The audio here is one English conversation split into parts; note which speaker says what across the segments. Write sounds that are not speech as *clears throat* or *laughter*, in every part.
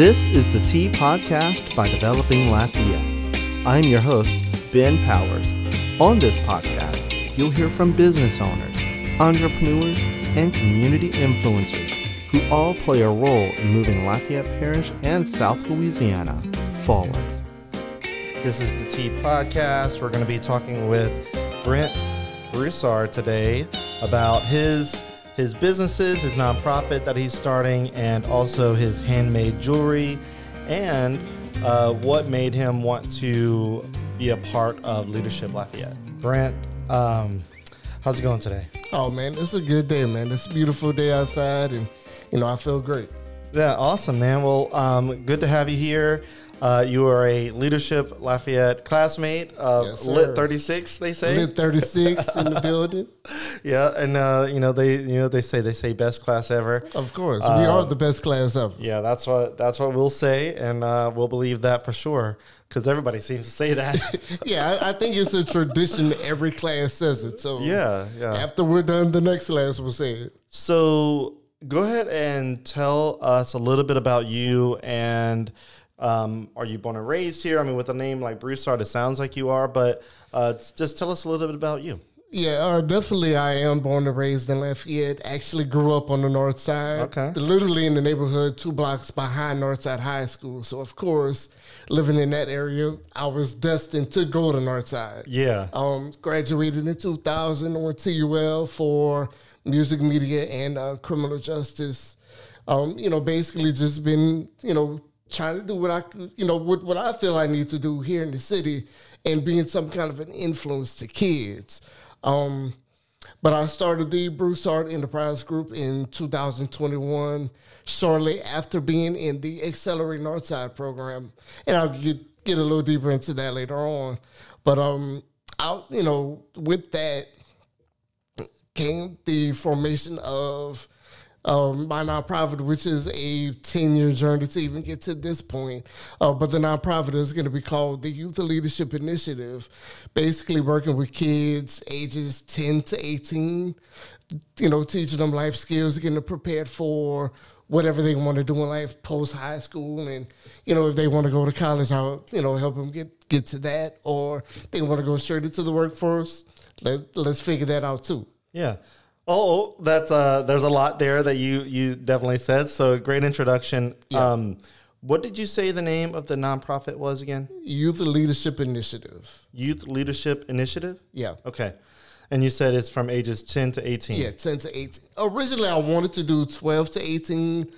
Speaker 1: This is the Tea Podcast by Developing Lafayette. I'm your host, Ben Powers. On this podcast, you'll hear from business owners, entrepreneurs, and community influencers who all play a role in moving Lafayette Parish and South Louisiana forward. This is the Tea Podcast. We're going to be talking with Brent Broussard today about his his businesses, his nonprofit that he's starting, and also his handmade jewelry, and uh, what made him want to be a part of Leadership Lafayette. Brent, um, how's it going today?
Speaker 2: Oh man, it's a good day, man. It's a beautiful day outside, and you know I feel great.
Speaker 1: Yeah, awesome, man. Well, um, good to have you here. Uh, you are a Leadership Lafayette classmate of
Speaker 2: Yes.
Speaker 1: Lit 36, they say.
Speaker 2: Lit 36 in the *laughs* building.
Speaker 1: Yeah, and uh, you know they you know they say they say best class ever.
Speaker 2: Of course, we are the best class ever.
Speaker 1: Yeah, that's what that's what we'll say, and uh, we'll believe that for sure because everybody seems to say that. *laughs*
Speaker 2: Yeah, I, I think it's a tradition. Every class says it. So
Speaker 1: yeah, yeah.
Speaker 2: after we're done, the next class will say it.
Speaker 1: So go ahead and tell us a little bit about you and. Um, are you born and raised here? I mean, with a name like Broussard, it sounds like you are, but uh, just tell us a little bit about you.
Speaker 2: Yeah, uh, definitely. I am born and raised in Lafayette. Actually, grew up on the north side.
Speaker 1: Okay.
Speaker 2: Literally in the neighborhood, two blocks behind Northside High School. So, of course, living in that area, I was destined to go to Northside.
Speaker 1: Yeah.
Speaker 2: Um, graduated in 2000, went to UL for music media and uh, criminal justice. Um, you know, basically just been, you know, trying to do what I, you know, what, what I feel I need to do here in the city and being some kind of an influence to kids. Um, but I started the Bruce Broussard Enterprise Group in 2021, shortly after being in the Accelerate Northside program, and I'll get get a little deeper into that later on. But um, I, you know, with that came the formation of um, my nonprofit, which is a 10 year journey to even get to this point. Uh, but the nonprofit is going to be called the Youth Leadership Initiative, basically working with kids ages 10 to 18, you know, teaching them life skills, getting them prepared for whatever they want to do in life post high school. And, you know, if they want to go to college, I'll, you know, help them get, get to that. Or they want to go straight into the workforce, let, let's figure that out too.
Speaker 1: Yeah. Oh, that's uh there's a lot there that you you definitely said. So great introduction.
Speaker 2: Yeah.
Speaker 1: Um what did you say the name of the nonprofit was again?
Speaker 2: Youth Leadership Initiative.
Speaker 1: Youth Leadership Initiative?
Speaker 2: Yeah.
Speaker 1: Okay. And you said it's from ages 10 to 18.
Speaker 2: Yeah, 10 to 18. Originally, I wanted to do 12 to 18,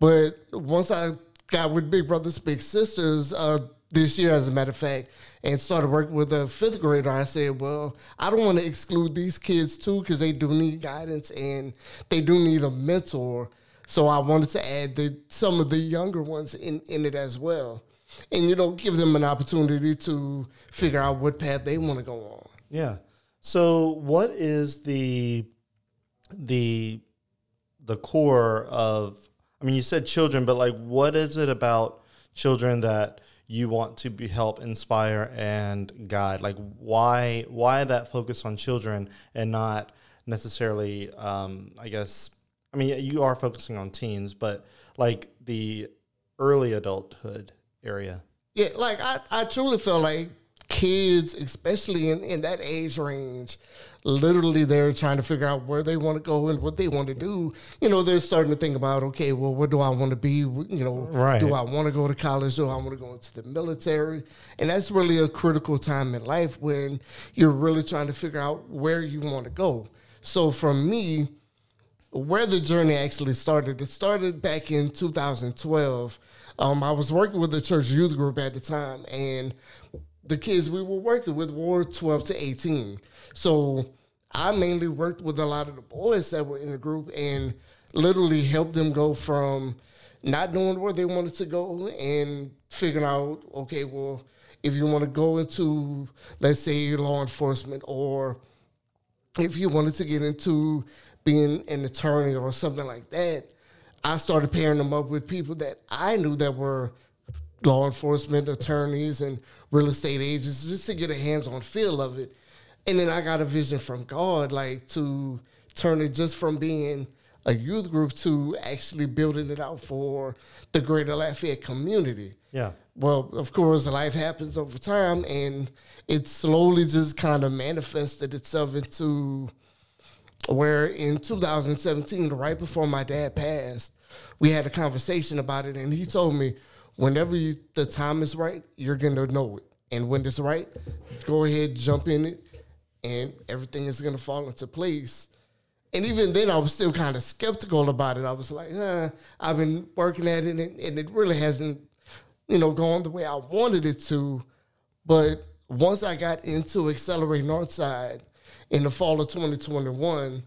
Speaker 2: but once I got with Big Brothers Big Sisters uh, this year, as a matter of fact, and started working with a fifth grader, I said, well, I don't want to exclude these kids too because they do need guidance and they do need a mentor. So I wanted to add the, some of the younger ones in, in it as well. And, you know, give them an opportunity to figure out what path they want to go on.
Speaker 1: Yeah. So what is the the the core of I mean you said children but like what is it about children that you want to be help inspire and guide like why why that focus on children and not necessarily um I guess I mean you are focusing on teens but like the early adulthood area.
Speaker 2: Yeah, like I, I truly feel like kids, especially in, in that age range, literally they're trying to figure out where they want to go and what they want to do. You know, they're starting to think about, okay, well, what do I want to be? You know,
Speaker 1: Right.
Speaker 2: do I want to go to college? Do I want to go into the military? And that's really a critical time in life when you're really trying to figure out where you want to go. So for me, where the journey actually started, it started back in 2012. Um, I was working with the church youth group at the time, and the kids we were working with were 12 to 18. So I mainly worked with a lot of the boys that were in the group and literally helped them go from not knowing where they wanted to go and figuring out, okay, well, if you want to go into, let's say, law enforcement or if you wanted to get into being an attorney or something like that, I started pairing them up with people that I knew that were law enforcement attorneys and real estate agents just to get a hands-on feel of it. And then I got a vision from God, like to turn it just from being a youth group to actually building it out for the greater Lafayette community.
Speaker 1: Yeah.
Speaker 2: Well, of course, life happens over time, and it slowly just kind of manifested itself into where in 2017, right before my dad passed, we had a conversation about it, and he told me, whenever you, the time is right, you're gonna know it, and when it's right, go ahead, jump in it, and everything is gonna fall into place. And even then, I was still kind of skeptical about it. I was like, eh, I've been working at it, and, and it really hasn't, you know, gone the way I wanted it to. But once I got into Accelerate Northside in the fall of 2021,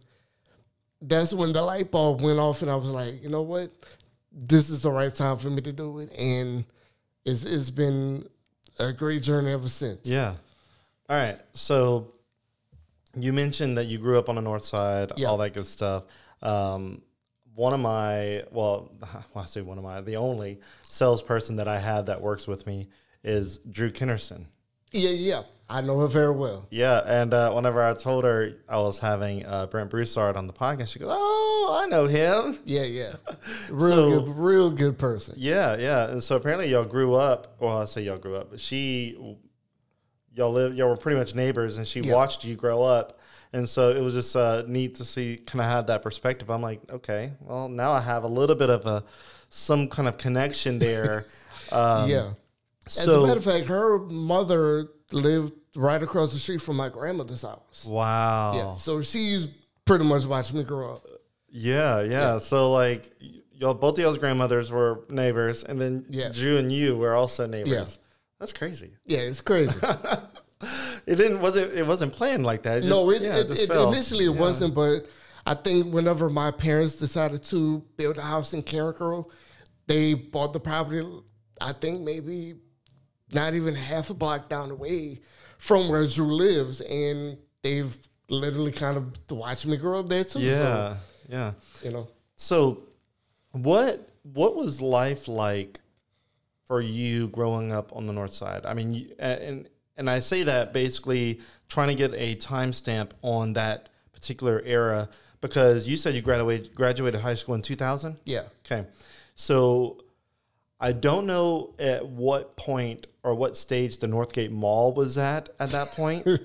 Speaker 2: that's when the light bulb went off, and I was like, you know what, this is the right time for me to do it, and it's it's been a great journey ever since.
Speaker 1: Yeah. All right. So you mentioned that you grew up on the north side,
Speaker 2: Yeah.
Speaker 1: all that good stuff. Um, one of my, well, *laughs* well, I say one of my, the only salesperson that I have that works with me is Drew Kinnerson.
Speaker 2: yeah, yeah. I know her very well.
Speaker 1: Yeah, and uh, whenever I told her I was having uh, Brent Broussard on the podcast, she goes, "Oh, I know him."
Speaker 2: Yeah, yeah. *laughs* Real
Speaker 1: So-
Speaker 2: good, real good person.
Speaker 1: Yeah, yeah. And so apparently y'all grew up. Well, I say y'all grew up, but she, y'all live, y'all were pretty much neighbors, and she
Speaker 2: Yeah.
Speaker 1: watched you grow up. And so it was just uh, neat to see, kind of have that perspective. I'm like, okay, well, now I have a little bit of a some kind of connection there. *laughs* Um,
Speaker 2: yeah. As
Speaker 1: So
Speaker 2: a matter of fact, her mother lived right across the street from my grandmother's house.
Speaker 1: wow.
Speaker 2: Yeah. So she's pretty much watched me grow up.
Speaker 1: Yeah, yeah. So like, y'all both of y'all's grandmothers were neighbors, and then
Speaker 2: Yeah.
Speaker 1: Drew and you were also neighbors.
Speaker 2: Yeah.
Speaker 1: That's crazy.
Speaker 2: Yeah, it's crazy. *laughs*
Speaker 1: It didn't wasn't it wasn't planned like that. It
Speaker 2: no, it,
Speaker 1: yeah,
Speaker 2: it,
Speaker 1: just
Speaker 2: it- initially it
Speaker 1: Yeah.
Speaker 2: wasn't, but I think whenever my parents decided to build a house in Carencro, they bought the property. I think maybe not even half a block down the way from where Drew lives, and they've literally kind of watched me grow up there too.
Speaker 1: Yeah, yeah.
Speaker 2: You know.
Speaker 1: So, what what was life like for you growing up on the north side? I mean, you- and and I say that basically trying to get a timestamp on that particular era because you said you graduated graduated high school in two thousand.
Speaker 2: Yeah.
Speaker 1: Okay, so I don't know at what point or what stage the Northgate Mall was at at that point. *laughs*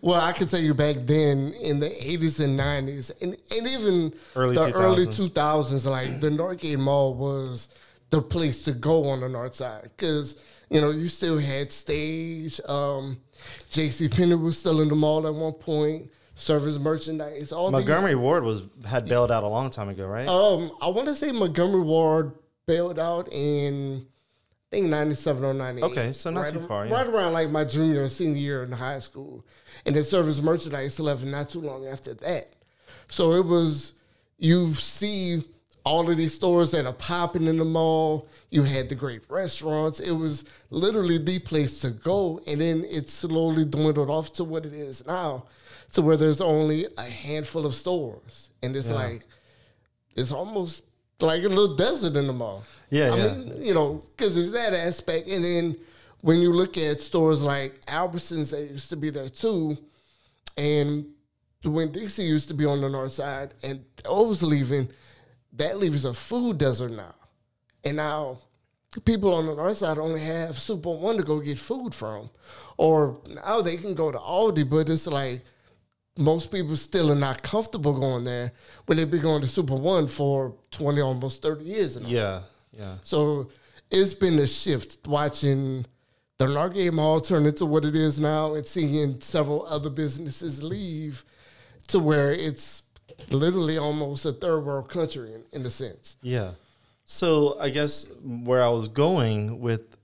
Speaker 2: Well, I can tell you back then in the 80s and 90s, and, and even
Speaker 1: Early
Speaker 2: the early
Speaker 1: 2000s.
Speaker 2: 2000s, like the Northgate Mall was the place to go on the north side because, you know, you still had stage. Um, J.C. Penney was still in the mall at one point, service merchandise, all these
Speaker 1: Montgomery Ward was had bailed out a long time ago, right?
Speaker 2: um, I want to say Montgomery Ward bailed out in, I think, 97 or 98.
Speaker 1: Okay, so not
Speaker 2: right,
Speaker 1: too far, yeah.
Speaker 2: Right around like my junior and senior year in high school. And then service merchandise left not too long after that. So it was, you see all of these stores that are popping in the mall. You had the great restaurants. It was literally the place to go. And then it slowly dwindled off to what it is now, to where there's only a handful of stores. And it's like, it's almost like a little desert in the mall.
Speaker 1: Yeah,
Speaker 2: I
Speaker 1: yeah.
Speaker 2: mean, you know, because it's that aspect. And then when you look at stores like Albertsons that used to be there too, and when Dixie used to be on the north side and those leaving, that leaves a food desert now. And now people on the north side only have Super One to go get food from. Or now they can go to Aldi, but it's like most people still are not comfortable going there when they've been going to Super One for 20, almost 30 years now.
Speaker 1: Yeah, yeah.
Speaker 2: So it's been a shift watching the Northgate Mall turn into what it is now and seeing several other businesses leave to where it's literally almost a third world country in, in a sense.
Speaker 1: Yeah. So I guess where I was going with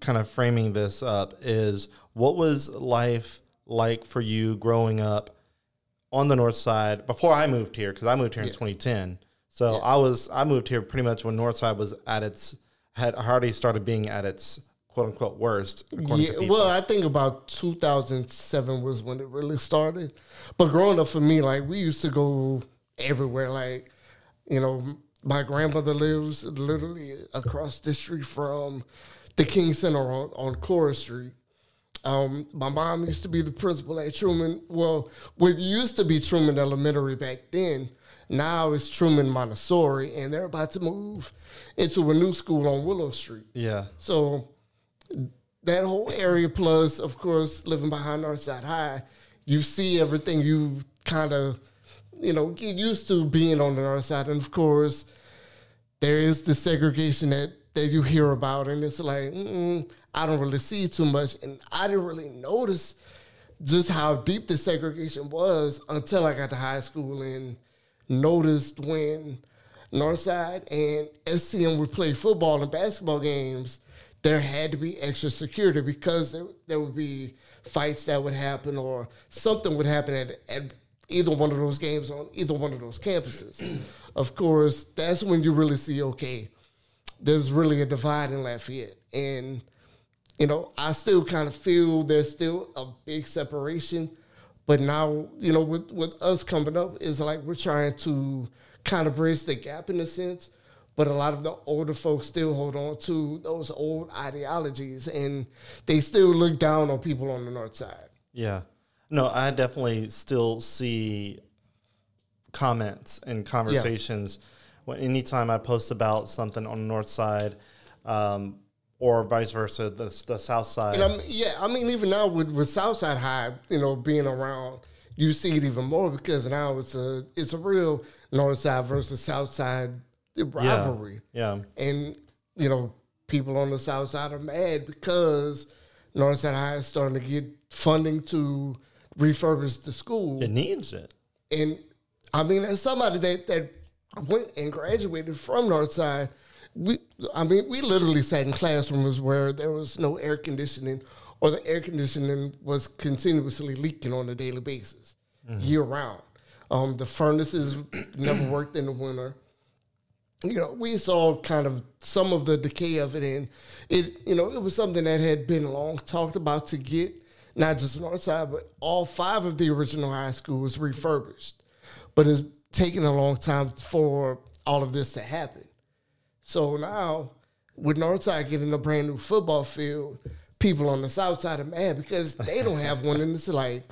Speaker 1: kind of framing this up is what was life like for you growing up on the north side before I moved here because I moved here in 2010. So I was I moved here pretty much when north side was at its had already started being at its quote unquote worst.
Speaker 2: Yeah, well, I think about 2007 was when it really started. But growing up for me, like we used to go everywhere. Like, you know, my grandmother lives literally across the street from the King Center on, on Cora Street. Um, my mom used to be the principal at Truman. Well, what used to be Truman Elementary back then. Now it's Truman Montessori, and they're about to move into a new school on Willow Street.
Speaker 1: Yeah.
Speaker 2: So that whole area, plus of course living behind Northside High, you see everything you kind of, you know, get used to being on the north side, and of course, there is the segregation that that you hear about, and it's like mm, I don't really see too much, and I didn't really notice just how deep the segregation was until I got to high school and noticed when Northside and STM would play football and basketball games, there had to be extra security because there, there would be fights that would happen or something would happen at, at either one of those games on either one of those campuses. *clears throat* of course, that's when you really see, okay, there's really a divide in Lafayette. And, you know, I still kind of feel there's still a big separation. But now, you know, with, with us coming up, is like we're trying to kind of bridge the gap in a sense. But a lot of the older folks still hold on to those old ideologies and they still look down on people on the north side.
Speaker 1: Yeah. No, I definitely still see comments and conversations yeah. when anytime I post about something on the north side, um, or vice versa, the, the south side.
Speaker 2: I yeah, I mean, even now with with Southside High, you know, being around, you see it even more because now it's a it's a real north side versus south side rivalry.
Speaker 1: Yeah.
Speaker 2: yeah. and you know, people on the south side are mad because Northside High is starting to get funding to refurbish the school.
Speaker 1: It needs it.
Speaker 2: And I mean, as somebody that that went and graduated from Northside, we I mean, we literally sat in classrooms where there was no air conditioning or the air conditioning was continuously leaking on a daily basis, mm-hmm. year round. Um, the furnaces *clears throat* never worked in the winter. You know, we saw kind of some of the decay of it, and it, you know, it was something that had been long talked about to get not just Northside, but all five of the original high schools refurbished but it's taken a long time for all of this to happen. So now, with Northside getting a brand new football field, people on the south side are mad because they don't have one, and it's like,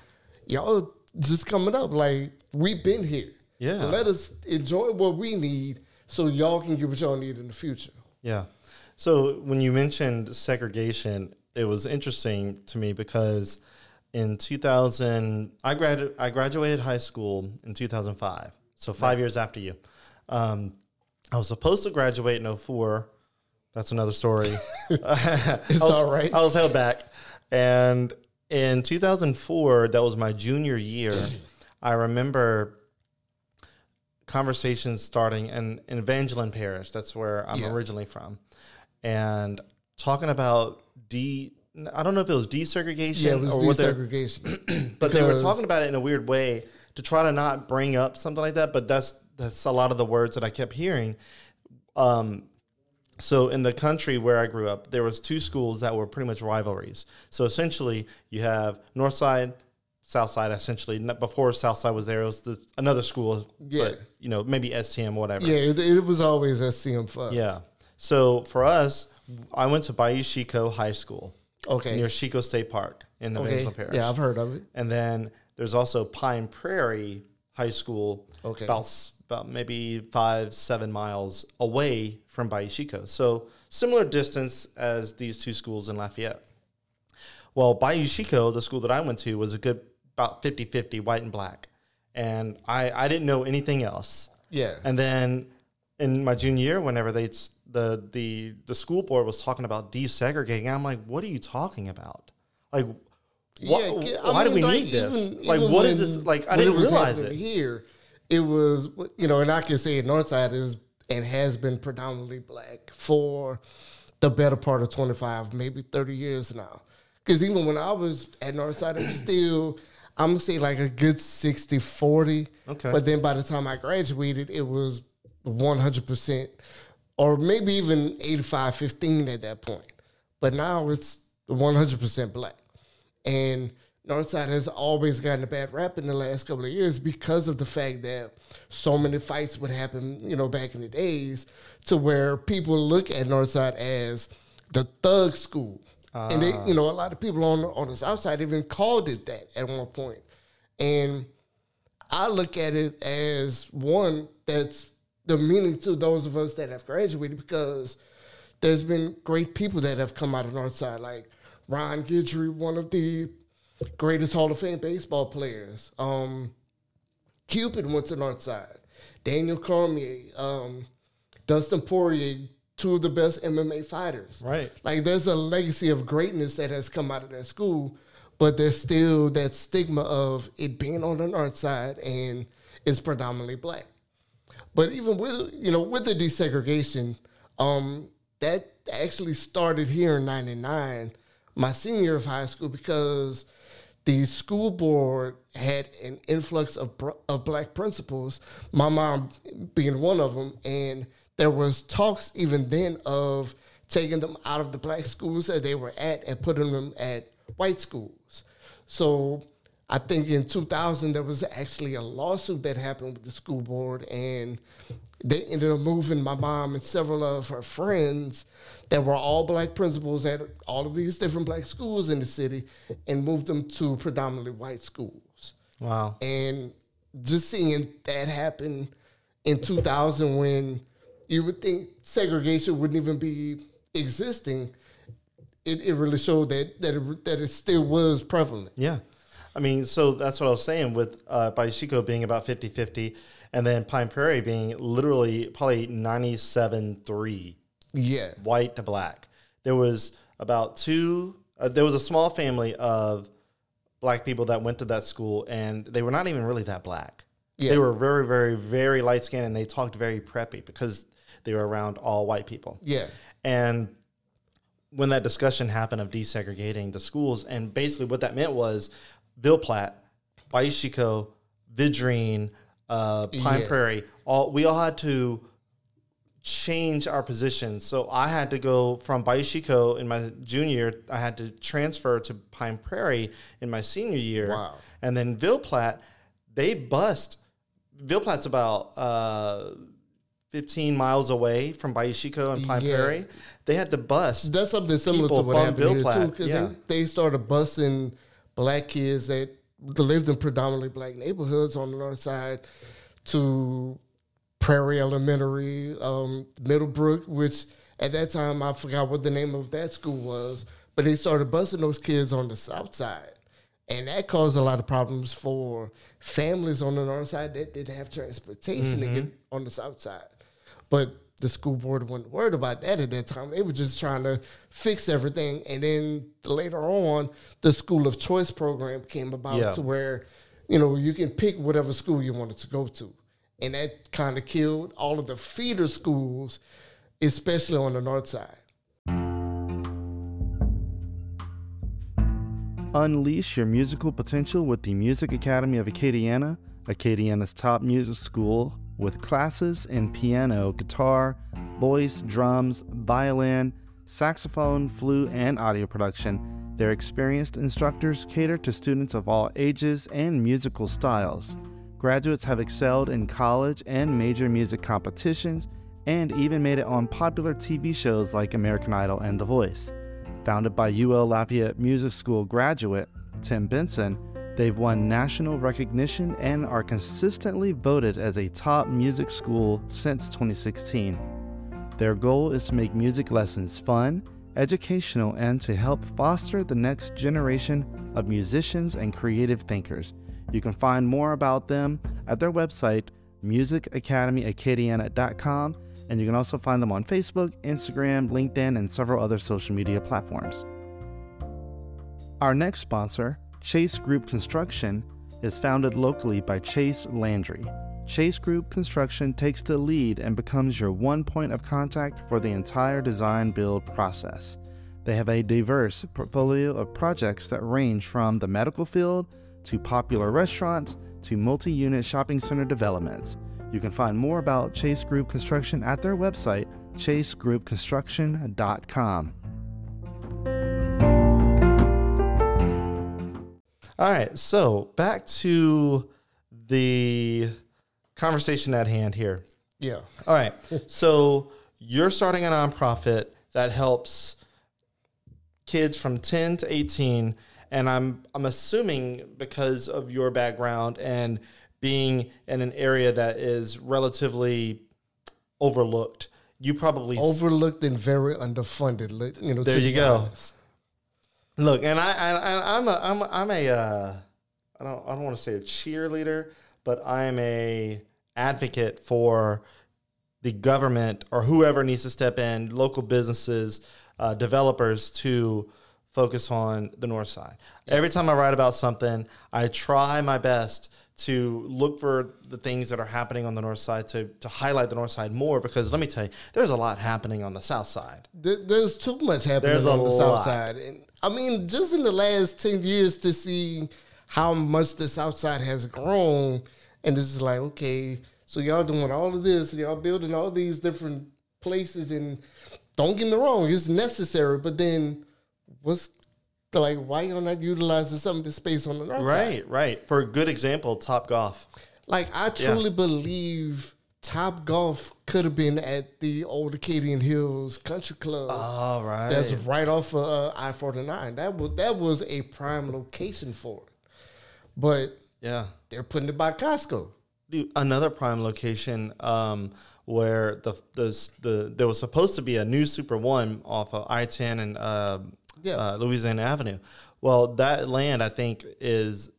Speaker 2: y'all just coming up. Like we've been here.
Speaker 1: Yeah.
Speaker 2: Let us enjoy what we need, so y'all can get what y'all need in the future.
Speaker 1: Yeah. So when you mentioned segregation, it was interesting to me because in 2000, I, gradu- I graduated high school in 2005. So five right. years after you. Um, I was supposed to graduate in 04. That's another story. *laughs* *laughs*
Speaker 2: it's
Speaker 1: I was,
Speaker 2: all right.
Speaker 1: I was held back. And in 2004, that was my junior year. I remember conversations starting in, in Evangeline Parish. That's where I'm yeah. originally from. And talking about de I don't know if it was desegregation
Speaker 2: yeah, it was or desegregation. *clears throat*
Speaker 1: but they were talking about it in a weird way to try to not bring up something like that. But that's that's a lot of the words that I kept hearing. Um, so in the country where I grew up, there was two schools that were pretty much rivalries. So essentially, you have North Side, South Side. Essentially, before South Side was there, it was the, another school. Yeah. But, you know, maybe STM, whatever.
Speaker 2: Yeah, it, it was always STM for us.
Speaker 1: Yeah. So for us, I went to Bayou Chicot High School.
Speaker 2: Okay.
Speaker 1: Near Chicot State Park in the okay. Parish.
Speaker 2: Yeah, I've heard of it.
Speaker 1: And then there's also Pine Prairie High School.
Speaker 2: Okay.
Speaker 1: About about maybe five seven miles away from Bayou So similar distance as these two schools in Lafayette. Well, Bayou the school that I went to, was a good about 50-50 white and black. And I, I didn't know anything else.
Speaker 2: Yeah.
Speaker 1: And then in my junior year, whenever they the the the school board was talking about desegregating. I'm like, what are you talking about? Like, yeah, why mean, do we like, need this? Even, like, even what is this? Like, I didn't realize it
Speaker 2: here. It was, you know, and I can say Northside is and has been predominantly black for the better part of 25, maybe 30 years now. Because even when I was at Northside, it was still, I'm going to say like a good 60 40.
Speaker 1: Okay.
Speaker 2: But then by the time I graduated, it was 100% or maybe even 85 15 at that point. But now it's 100% black. And Northside has always gotten a bad rap in the last couple of years because of the fact that so many fights would happen, you know, back in the days to where people look at Northside as the thug school. Uh. And they, you know, a lot of people on on the south side even called it that at one point. And I I look at it as one that's the meaning to those of us that have graduated because there's been great people that have come out of Northside, like Ron Guidry, one of the greatest Hall of Fame baseball players. Um, Cupid went to Northside. Daniel Cormier, um, Dustin Poirier, two of the best MMA fighters.
Speaker 1: Right.
Speaker 2: Like there's a legacy of greatness that has come out of that school, but there's still that stigma of it being on the north side and it's predominantly black. But even with you know with the desegregation, um, that actually started here in '99, my senior year of high school, because the school board had an influx of of black principals. My mom being one of them, and there was talks even then of taking them out of the black schools that they were at and putting them at white schools. So I think in 2000 there was actually a lawsuit that happened with the school board, and they ended up moving my mom and several of her friends that were all black principals at all of these different black schools in the city, and moved them to predominantly white schools.
Speaker 1: Wow!
Speaker 2: And just seeing that happen in 2000 when you would think segregation wouldn't even be existing. It, it really showed that that it, that it still was prevalent.
Speaker 1: Yeah. I mean, so that's what I was saying with uh, Chicot being about 50 50, and then Pine Prairie being literally probably 97 3.
Speaker 2: Yeah.
Speaker 1: White to black. There was about two, uh, there was a small family of black people that went to that school, and they were not even really that black. Yeah. They were very, very, very light skinned, and they talked very preppy because they were around all white people.
Speaker 2: Yeah.
Speaker 1: And when that discussion happened of desegregating the schools, and basically what that meant was Ville Platte, Baishiko, Vidrine, uh, Pine yeah. Prairie, all we all had to change our positions. So I had to go from Bayou Chicot in my junior year, I had to transfer to Pine Prairie in my senior year.
Speaker 2: Wow.
Speaker 1: And then Ville Platte, they bust. Ville Platte's about uh, 15 miles away from Bayou Chicot and Pine yeah. Prairie. They had to bust.
Speaker 2: That's something similar to what happened here too, because yeah. they, they started busing black kids that lived in predominantly black neighborhoods on the north side to Prairie Elementary, um, Middlebrook, which at that time I forgot what the name of that school was, but they started busing those kids on the south side. And that caused a lot of problems for families on the north side that didn't have transportation mm-hmm. to get on the south side. But the school board wasn't worried about that at that time. They were just trying to fix everything. And then later on, the school of choice program came about yeah. to where, you know, you can pick whatever school you wanted to go to. And that kind of killed all of the feeder schools, especially on the north side.
Speaker 1: Unleash your musical potential with the Music Academy of Acadiana, Acadiana's top music school with classes in piano, guitar, voice, drums, violin, saxophone, flute, and audio production. Their experienced instructors cater to students of all ages and musical styles. Graduates have excelled in college and major music competitions and even made it on popular TV shows like American Idol and The Voice. Founded by UL Lafayette Music School graduate Tim Benson, They've won national recognition and are consistently voted as a top music school since 2016. Their goal is to make music lessons fun, educational, and to help foster the next generation of musicians and creative thinkers. You can find more about them at their website, musicacademyacadiana.com, and you can also find them on Facebook, Instagram, LinkedIn, and several other social media platforms. Our next sponsor, Chase Group Construction is founded locally by Chase Landry. Chase Group Construction takes the lead and becomes your one point of contact for the entire design build process. They have a diverse portfolio of projects that range from the medical field to popular restaurants to multi unit shopping center developments. You can find more about Chase Group Construction at their website, chasegroupconstruction.com. All right, so back to the conversation at hand here.
Speaker 2: Yeah.
Speaker 1: All right. so you're starting a nonprofit that helps kids from 10 to 18 and I'm I'm assuming because of your background and being in an area that is relatively overlooked. You probably
Speaker 2: Overlooked and very underfunded. You know,
Speaker 1: There you go.
Speaker 2: honest.
Speaker 1: Look, and I, I, I'm a, I'm, a, I'm a, uh, I don't, I don't want to say a cheerleader, but I am a advocate for the government or whoever needs to step in, local businesses, uh, developers to focus on the north side. Every time I write about something, I try my best to look for the things that are happening on the north side to, to highlight the north side more because let me tell you, there's a lot happening on the south side.
Speaker 2: There, there's too much happening
Speaker 1: There's
Speaker 2: on the
Speaker 1: lot.
Speaker 2: south side, and I mean, just in the last ten years to see how much the south side has grown, and this is like, okay, so y'all doing all of this, and y'all building all these different places, and don't get me wrong, it's necessary, but then what's like, why y'all not utilizing some of the space on the north side?
Speaker 1: Right, right. For a good example, Top Golf.
Speaker 2: Like I truly believe Top Golf could have been at the old Acadian Hills Country Club.
Speaker 1: All right.
Speaker 2: That's right off of uh, I forty nine. That was that was a prime location for it, but
Speaker 1: yeah.
Speaker 2: they're putting it by Costco.
Speaker 1: Dude, another prime location um, where the, the the there was supposed to be a new Super One off of I ten and uh,
Speaker 2: Yeah.
Speaker 1: uh, Louisiana Avenue. Well, that land I think is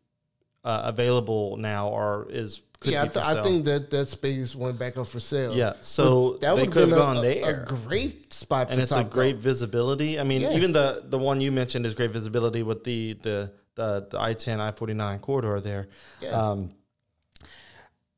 Speaker 1: uh, available now or is
Speaker 2: yeah, I, th- I think that that space went back up for sale.
Speaker 1: Yeah, so
Speaker 2: But
Speaker 1: they could have gone
Speaker 2: a-
Speaker 1: there.
Speaker 2: A great spot,
Speaker 1: and it's a great visibility. I mean,
Speaker 2: Yeah.
Speaker 1: even the the one you mentioned is great visibility with the the the, the I ten I forty nine corridor there.
Speaker 2: Yeah.
Speaker 1: Um,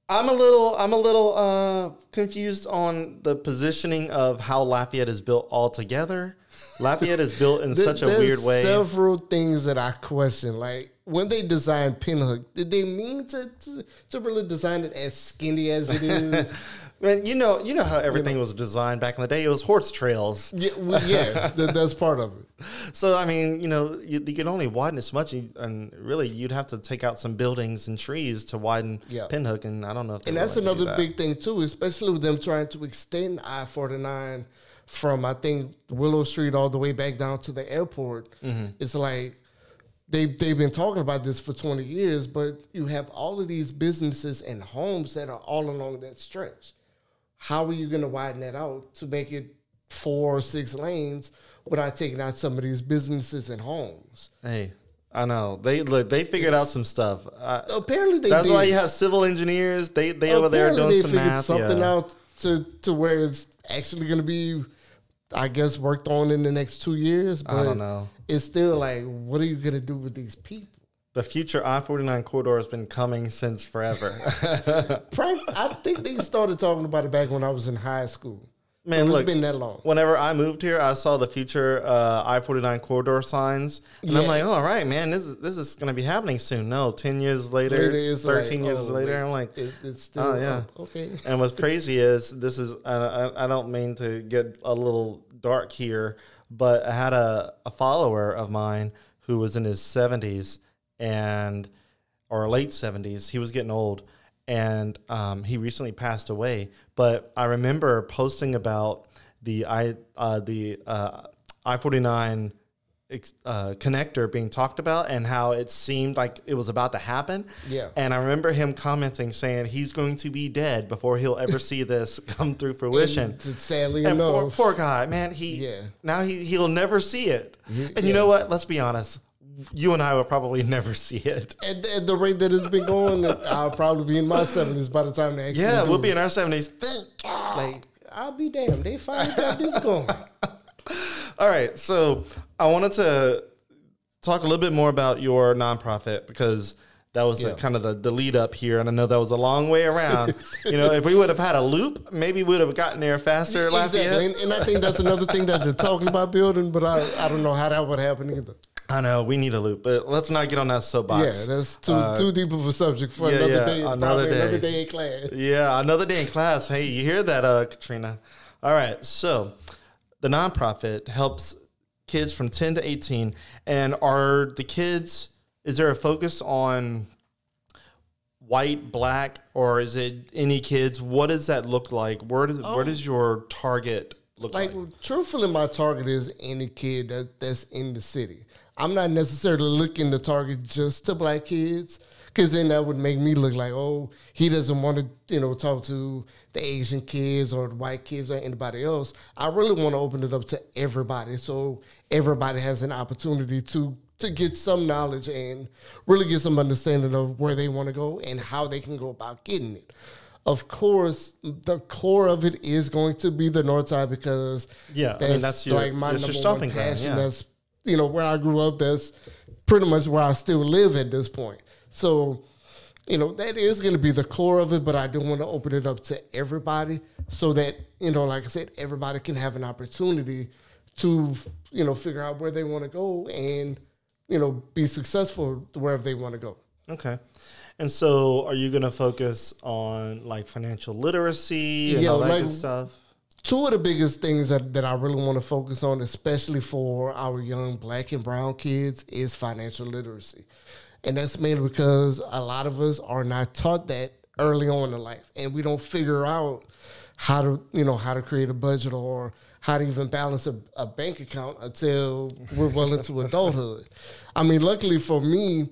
Speaker 1: I'm a little I'm a little uh, confused on the positioning of how Lafayette is built altogether. Lafayette is built in *laughs*
Speaker 2: There-
Speaker 1: such a weird way.
Speaker 2: Several things that I question, like when they designed Pinhook, did they mean to, to to really design it as skinny as it is? *laughs*
Speaker 1: Man, you know you know how everything was designed back in the day. It was horse trails.
Speaker 2: yeah, well, yeah, *laughs* that, that's part of it.
Speaker 1: So I mean, you know, you, you can only widen as much, and- and really, you'd have to take out some buildings and trees to widen
Speaker 2: Yeah.
Speaker 1: Pinhook, and I don't know if.
Speaker 2: And that's
Speaker 1: willing to do
Speaker 2: another
Speaker 1: that.
Speaker 2: big thing too, especially with them trying to extend I forty nine from I think Willow Street all the way back down to the airport.
Speaker 1: Mm-hmm.
Speaker 2: It's like they they've been talking about this for twenty years, but you have all of these businesses and homes that are all along that stretch. How are you going to widen that out to make it four or six lanes without taking out some of these businesses and homes?
Speaker 1: Hey, I know they look. They figured out some stuff. I,
Speaker 2: Apparently, they
Speaker 1: that's
Speaker 2: did.
Speaker 1: why you have civil engineers. They they over there doing
Speaker 2: they
Speaker 1: some
Speaker 2: figured
Speaker 1: math.
Speaker 2: something
Speaker 1: yeah.
Speaker 2: out to to where it's actually going to be, I guess, worked on in the next two years. But
Speaker 1: I don't know.
Speaker 2: It's still like, what are you going to do with these people?
Speaker 1: The future I forty nine corridor has been coming since forever. *laughs*
Speaker 2: I think they started talking about it back when I was in high school.
Speaker 1: Man,
Speaker 2: it's
Speaker 1: look,
Speaker 2: been that long.
Speaker 1: whenever I moved here, I saw the future uh, I forty nine corridor signs, and I'm
Speaker 2: Yeah.
Speaker 1: like, all right, man, this is this is going to be happening soon. No, ten years later,
Speaker 2: Later, it's like,
Speaker 1: thirteen years
Speaker 2: oh,
Speaker 1: later, I'm like,
Speaker 2: it- it's still
Speaker 1: oh, yeah.
Speaker 2: up. okay. *laughs*
Speaker 1: And what's crazy is this is I, I, I don't mean to get a little dark here, but I had a, a follower of mine who was in his 70s and or late 70s. He was getting old and um, he recently passed away. But I remember posting about the I uh, the uh, I 49 ex- uh, connector being talked about and how it seemed like it was about to happen.
Speaker 2: Yeah.
Speaker 1: And I remember him commenting saying he's going to be dead before he'll ever *laughs* see this come through fruition.
Speaker 2: And sadly
Speaker 1: And poor,
Speaker 2: enough,
Speaker 1: poor guy, man, he
Speaker 2: Yeah.
Speaker 1: now he he'll never see it. and you
Speaker 2: yeah.
Speaker 1: know what? Let's be honest. You and I will probably never see it.
Speaker 2: at, at the rate that it's been going, I'll probably be in my seventies by the time they actually
Speaker 1: Yeah, we'll
Speaker 2: it.
Speaker 1: be in our seventies. Thank God.
Speaker 2: like. I'll be damned. They finally got this going. *laughs*
Speaker 1: All right, so I wanted to talk a little bit more about your nonprofit because that was
Speaker 2: Yeah.
Speaker 1: a, kind of the, the lead up here, and I know that was a long way around. *laughs* you know, if we would have had a loop, maybe we would have gotten there faster.
Speaker 2: Exactly, and, and I think that's another thing that they're talking about building, but I, I don't know how that would happen either.
Speaker 1: I know we need a loop, but let's not get on that soapbox.
Speaker 2: Yeah, that's too
Speaker 1: Uh,
Speaker 2: too deep of a subject for
Speaker 1: yeah,
Speaker 2: another
Speaker 1: yeah,
Speaker 2: day.
Speaker 1: another day.
Speaker 2: another day in class.
Speaker 1: Yeah, another day in class. Hey, you hear that, uh, Katrina? All right. So the nonprofit helps kids from 10 to 18. And are the kids, is there a focus on white, black, or is it any kids? What does that look like? Where does, where does um, your target look like?
Speaker 2: Like, truthfully, my target is any kid that, that's in the city. I'm not necessarily looking to target just to black kids because then that would make me look like, oh, he doesn't want to, you know, talk to the Asian kids or the white kids or anybody else. I really want to open it up to everybody, so everybody has an opportunity to to get some knowledge and really get some understanding of where they want to go and how they can go about getting it. Of course, the core of it is going to be the North Side because
Speaker 1: Yeah, I mean, that's your-
Speaker 2: like my
Speaker 1: that's
Speaker 2: number one
Speaker 1: ground,
Speaker 2: passion.
Speaker 1: yeah.
Speaker 2: That's you know where I grew up. That's pretty much where I still live at this point. So, you know, that is going to be the core of it. But I do want to open it up to everybody so that you know, like I said, everybody can have an opportunity to you know figure out where they want to go and you know be successful wherever they want to go.
Speaker 1: Okay. And so, are you going to focus on like financial literacy and
Speaker 2: Yeah,
Speaker 1: all that
Speaker 2: like-
Speaker 1: good stuff?
Speaker 2: two of the biggest things that, that I really want to focus on, especially for our young black and brown kids, is financial literacy. And that's mainly because a lot of us are not taught that early on in life. And we don't figure out how to, you know, how to create a budget or how to even balance a, a bank account until we're well into adulthood. I mean, luckily for me,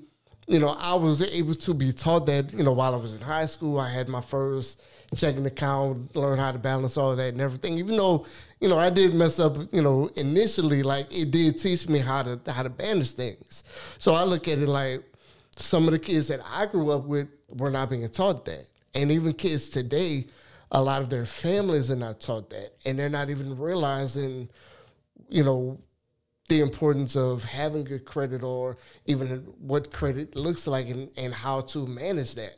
Speaker 2: you know, I was able to be taught that, you know, while I was in high school, I had my first checking account, learn how to balance all that and everything. Even though, you know, I did mess up, you know, initially, like it did teach me how to how to manage things. So I look at it like some of the kids that I grew up with were not being taught that. And even kids today, a lot of their families are not taught that. And they're not even realizing, you know, the importance of having good credit or even what credit looks like and, and how to manage that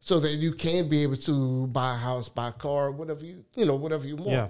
Speaker 2: so that you can be able to buy a house, buy a car, whatever you you know, whatever you want.
Speaker 1: Yeah.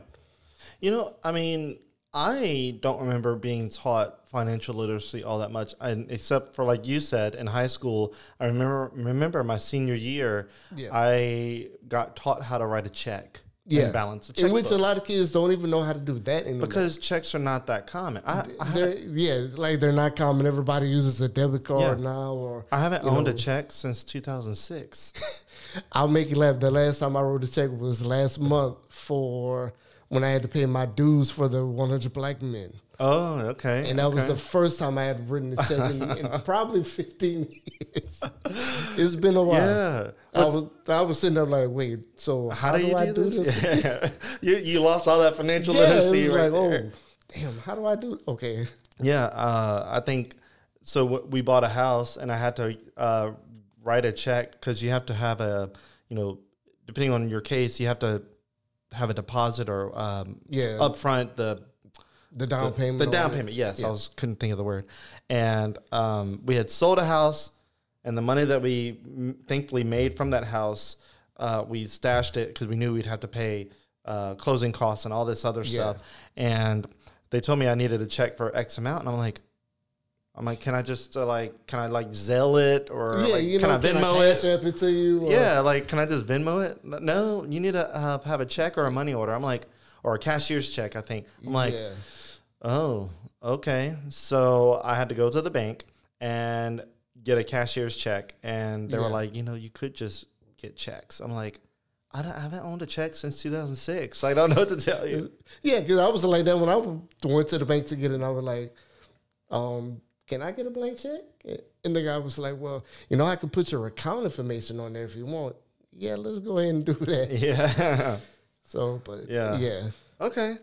Speaker 1: You know, I mean, I don't remember being taught financial literacy all that much, and except for like you said in high school. I remember remember my senior year,
Speaker 2: Yeah.
Speaker 1: I got taught how to write a check and balance a
Speaker 2: in which a lot of kids don't even know how to do that anymore.
Speaker 1: because checks are not that common. I, I, haven't,
Speaker 2: yeah, like they're not common. Everybody uses a debit card
Speaker 1: Yeah.
Speaker 2: now, or
Speaker 1: I haven't owned a check since 2006. *laughs*
Speaker 2: I'll make you laugh. The last time I wrote a check was last month for when I had to pay my dues for the 100 Black Men.
Speaker 1: oh, okay.
Speaker 2: And that was the first time I had written a check in, in *laughs* probably 15 years. It's been a while.
Speaker 1: yeah.
Speaker 2: I was, I was sitting there like, wait, so
Speaker 1: how, do you
Speaker 2: I
Speaker 1: do, this? *laughs* Yeah. you you lost all that financial
Speaker 2: Yeah, it
Speaker 1: literacy
Speaker 2: was
Speaker 1: right
Speaker 2: like,
Speaker 1: there.
Speaker 2: oh, damn, how do I do? Okay,
Speaker 1: Yeah, uh, I think so. w- We bought a house, and I had to uh, write a check because you have to have a, you know, depending on your case, you have to have a deposit or um,
Speaker 2: Yeah.
Speaker 1: upfront the
Speaker 2: the down payment.
Speaker 1: the down payment. Yes,
Speaker 2: Yeah.
Speaker 1: I was couldn't think of the word. And um, we had sold a house, and the money that we thankfully made from that house, uh, we stashed it because we knew we'd have to pay uh, closing costs and all this other
Speaker 2: Yeah.
Speaker 1: stuff. And they told me I needed a check for X amount, and I'm like. I'm like, can I just uh, like, can I like Zelle it or
Speaker 2: Yeah,
Speaker 1: like,
Speaker 2: you
Speaker 1: can
Speaker 2: know,
Speaker 1: I Venmo
Speaker 2: can I
Speaker 1: it?
Speaker 2: cash app it to you? or-
Speaker 1: Yeah, like, can I just Venmo it? No, you need to uh, have a check or a money order. I'm like, or a cashier's check, I think. I'm like,
Speaker 2: yeah.
Speaker 1: Oh, okay. So I had to go to the bank and get a cashier's check, and they were like, you know, you could just get checks. I'm like, I, don't, I haven't owned a check since 2006. *laughs* I don't know what to tell you.
Speaker 2: Yeah, because I was like that when I went to the bank to get it. I was like, um, "Can I get a blank check?" And the guy was like, "Well, you know, I can put your account information on there if you want." Yeah, let's go ahead and do that. *laughs*
Speaker 1: Yeah.
Speaker 2: So, but
Speaker 1: Yeah.
Speaker 2: yeah,
Speaker 1: okay.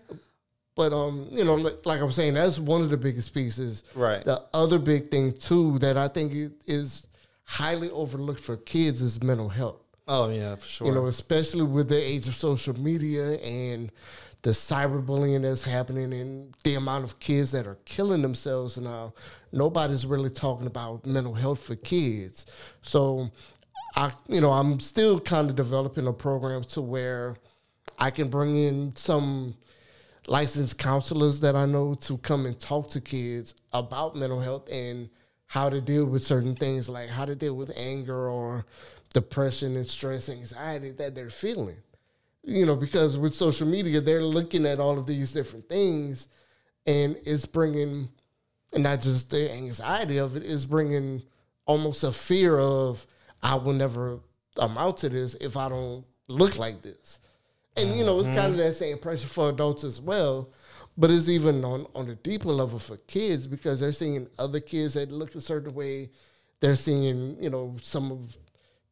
Speaker 2: but um, you know, like, like I was saying, that's one of the biggest pieces.
Speaker 1: Right.
Speaker 2: The other big thing too that I think is highly overlooked for kids is mental health.
Speaker 1: Oh yeah, for sure.
Speaker 2: You know, especially with the age of social media and the cyberbullying that's happening and the amount of kids that are killing themselves now. Nobody's really talking about mental health for kids. So I you know, I'm still kind of developing a program to where I can bring in some licensed counselors that I know to come and talk to kids about mental health and how to deal with certain things like how to deal with anger or depression and stress anxiety that they're feeling. You know, because with social media, they're looking at all of these different things and it's bringing, and not just the anxiety of it, it's bringing almost a fear of, I will never amount to this if I don't look like this. And you know, it's mm-hmm. kind of that same pressure for adults as well, but it's even on on a deeper level for kids because they're seeing other kids that look a certain way they're seeing you know some of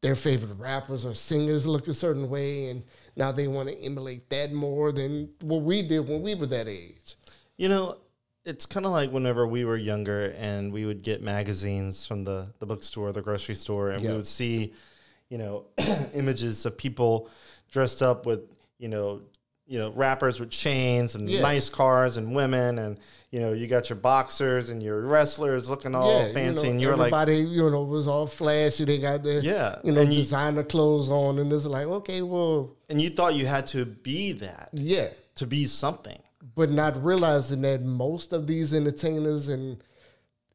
Speaker 2: their favorite rappers or singers look a certain way, and now they want to emulate that more than what we did when we were that age.
Speaker 1: You know, it's kind of like whenever we were younger and we would get magazines from the, the bookstore, the grocery store, and
Speaker 2: Yeah.
Speaker 1: we would see, you know, *clears throat* images of people dressed up with, you know, you know, rappers with chains and
Speaker 2: Yeah.
Speaker 1: nice cars and women and you know, you got your boxers and your wrestlers looking all
Speaker 2: you
Speaker 1: fancy
Speaker 2: know,
Speaker 1: and you're like
Speaker 2: everybody, you know, was all flashy. They got the
Speaker 1: Yeah,
Speaker 2: you know,
Speaker 1: and you-
Speaker 2: designer clothes on, and it's like, okay, well,
Speaker 1: and you thought you had to be that
Speaker 2: yeah,
Speaker 1: to be something.
Speaker 2: but not realizing that most of these entertainers and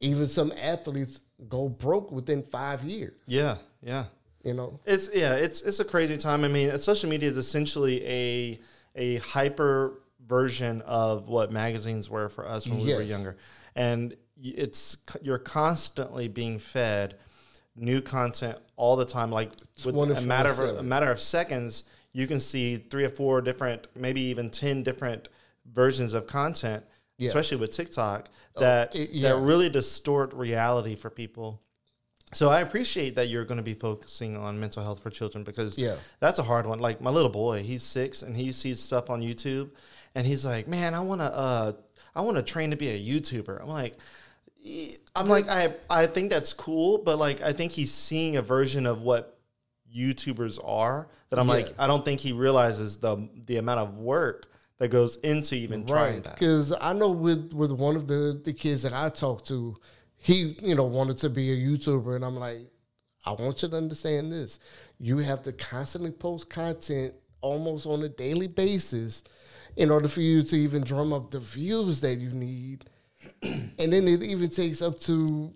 Speaker 2: even some athletes go broke within five years.
Speaker 1: Yeah, yeah.
Speaker 2: You know,
Speaker 1: It's yeah, it's it's a crazy time. I mean, social media is essentially a a hyper version of what magazines were for us when we were younger, and it's you're constantly being fed new content all the time. Like with a matter of a matter of seconds, you can see three or four different, maybe even ten different versions of content.
Speaker 2: Yeah.
Speaker 1: Especially with TikTok, oh, that
Speaker 2: it- yeah.
Speaker 1: that really distort reality for people. So I appreciate that you're going to be focusing on mental health for children because
Speaker 2: Yeah.
Speaker 1: that's a hard one. Like my little boy, he's six and he sees stuff on YouTube, and he's like, "Man, I want to, uh, I want to train to be a YouTuber." I'm like, I'm like, I, I think that's cool, but like, I think he's seeing a version of what YouTubers are that I'm like, I don't think he realizes the the amount of work that goes into even trying that.
Speaker 2: Because I know with with one of the the kids that I talk to, he you know wanted to be a YouTuber, and I'm like, I want you to understand this: you have to constantly post content almost on a daily basis in order for you to even drum up the views that you need. *clears throat* and then it even takes up to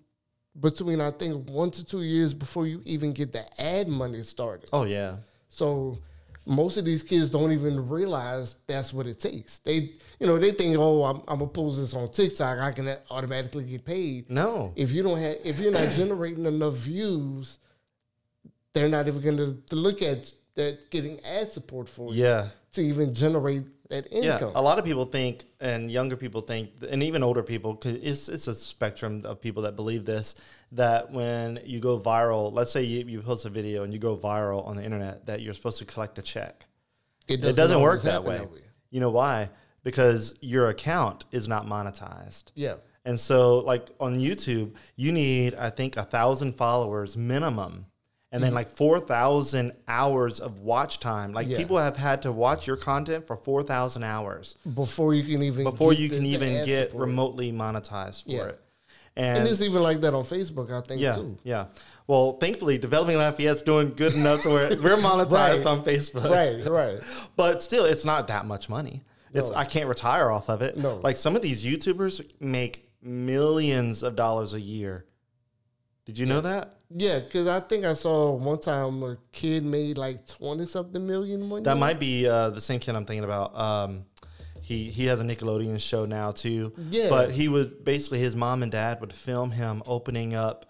Speaker 2: between I think one to two years before you even get the ad money started.
Speaker 1: Oh yeah,
Speaker 2: So most of these kids don't even realize that's what it takes. They, you know, they think, oh, I'm, I'm gonna post this on TikTok, I can automatically get paid.
Speaker 1: no,
Speaker 2: If you don't have, if you're not *clears throat* generating enough views, they're not even gonna to look at that getting ad support for you
Speaker 1: yeah.
Speaker 2: to even generate that income.
Speaker 1: Yeah, a lot of people think, and younger people think, and even older people, 'cause it's it's a spectrum of people that believe this. That when you go viral, let's say you, you post a video and you go viral on the internet, that you're supposed to collect a check. It doesn't work
Speaker 2: always
Speaker 1: that way. You know why? Because your account is not monetized.
Speaker 2: Yeah.
Speaker 1: And so, like on YouTube, you need, I think, a thousand followers minimum, and then like four thousand hours of watch time. Like
Speaker 2: Mm-hmm. Yeah.
Speaker 1: people have had to watch your content for four thousand hours
Speaker 2: Before you can even
Speaker 1: before
Speaker 2: get
Speaker 1: you
Speaker 2: the-
Speaker 1: can
Speaker 2: the
Speaker 1: even
Speaker 2: ad
Speaker 1: get
Speaker 2: support.
Speaker 1: remotely monetized for
Speaker 2: Yeah.
Speaker 1: it.
Speaker 2: And it's even like that on Facebook, I think
Speaker 1: yeah,
Speaker 2: too.
Speaker 1: yeah. Well, thankfully, Developing Lafayette's doing good enough to where *laughs* we're monetized
Speaker 2: Right.
Speaker 1: on Facebook.
Speaker 2: Right, right. *laughs*
Speaker 1: But still, it's not that much money. It's. I can't retire off of it.
Speaker 2: No.
Speaker 1: Like some of these YouTubers make millions of dollars a year. Did you know that?
Speaker 2: Yeah, because I think I saw one time a kid made like twenty something million one
Speaker 1: That
Speaker 2: year.
Speaker 1: might be uh, the same kid I'm thinking about. Um, he he has a Nickelodeon show now too.
Speaker 2: Yeah.
Speaker 1: But he would basically his mom and dad would film him opening up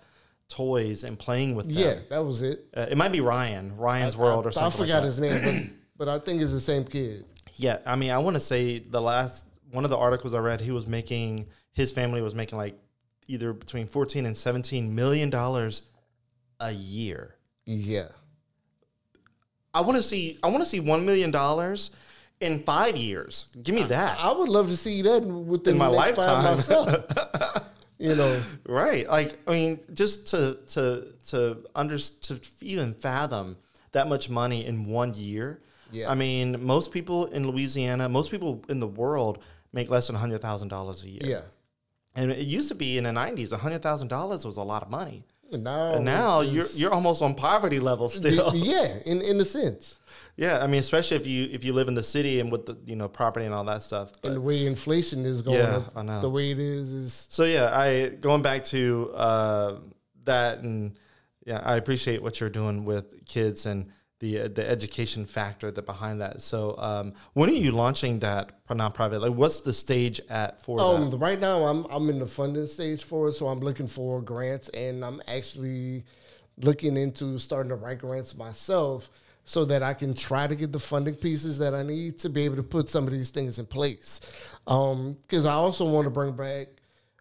Speaker 1: toys and playing with them.
Speaker 2: Yeah, that was it.
Speaker 1: Uh, it might be Ryan, Ryan's World or
Speaker 2: I,
Speaker 1: something.
Speaker 2: I forgot
Speaker 1: like
Speaker 2: his name, but, but I think it's the same kid.
Speaker 1: Yeah, I mean, I want to say the last one of the articles I read, he was making his family was making like either between fourteen and seventeen million dollars a year.
Speaker 2: Yeah,
Speaker 1: I want to see. I want to see one million dollars in five years. Give me that.
Speaker 2: I would love to see that within
Speaker 1: In my
Speaker 2: the next five
Speaker 1: lifetime.
Speaker 2: myself. *laughs* you know,
Speaker 1: Right. Like I mean, just to to to under to even fathom that much money in one year.
Speaker 2: Yeah.
Speaker 1: I mean, most people in Louisiana, most people in the world make less than hundred thousand dollars a year.
Speaker 2: yeah.
Speaker 1: And it used to be in the nineties, hundred thousand dollars was a lot of money.
Speaker 2: And now,
Speaker 1: And now you're you're almost on poverty level still. *laughs*
Speaker 2: yeah, in in a sense, *laughs*
Speaker 1: yeah. I mean, especially if you if you live in the city and with the you know property and all that stuff. But-
Speaker 2: and the way inflation is going
Speaker 1: Yeah,
Speaker 2: up,
Speaker 1: I know.
Speaker 2: the way it is is
Speaker 1: So yeah, I going back to uh, that, and yeah, I appreciate what you're doing with kids and the the education factor that behind that. So um, when are you launching that nonprofit? Like, what's the stage at for
Speaker 2: Um,
Speaker 1: that?
Speaker 2: right now I'm I'm in the funding stage for it, so I'm looking for grants, and I'm actually looking into starting to write grants myself, so that I can try to get the funding pieces that I need to be able to put some of these things in place. Because I also want to bring back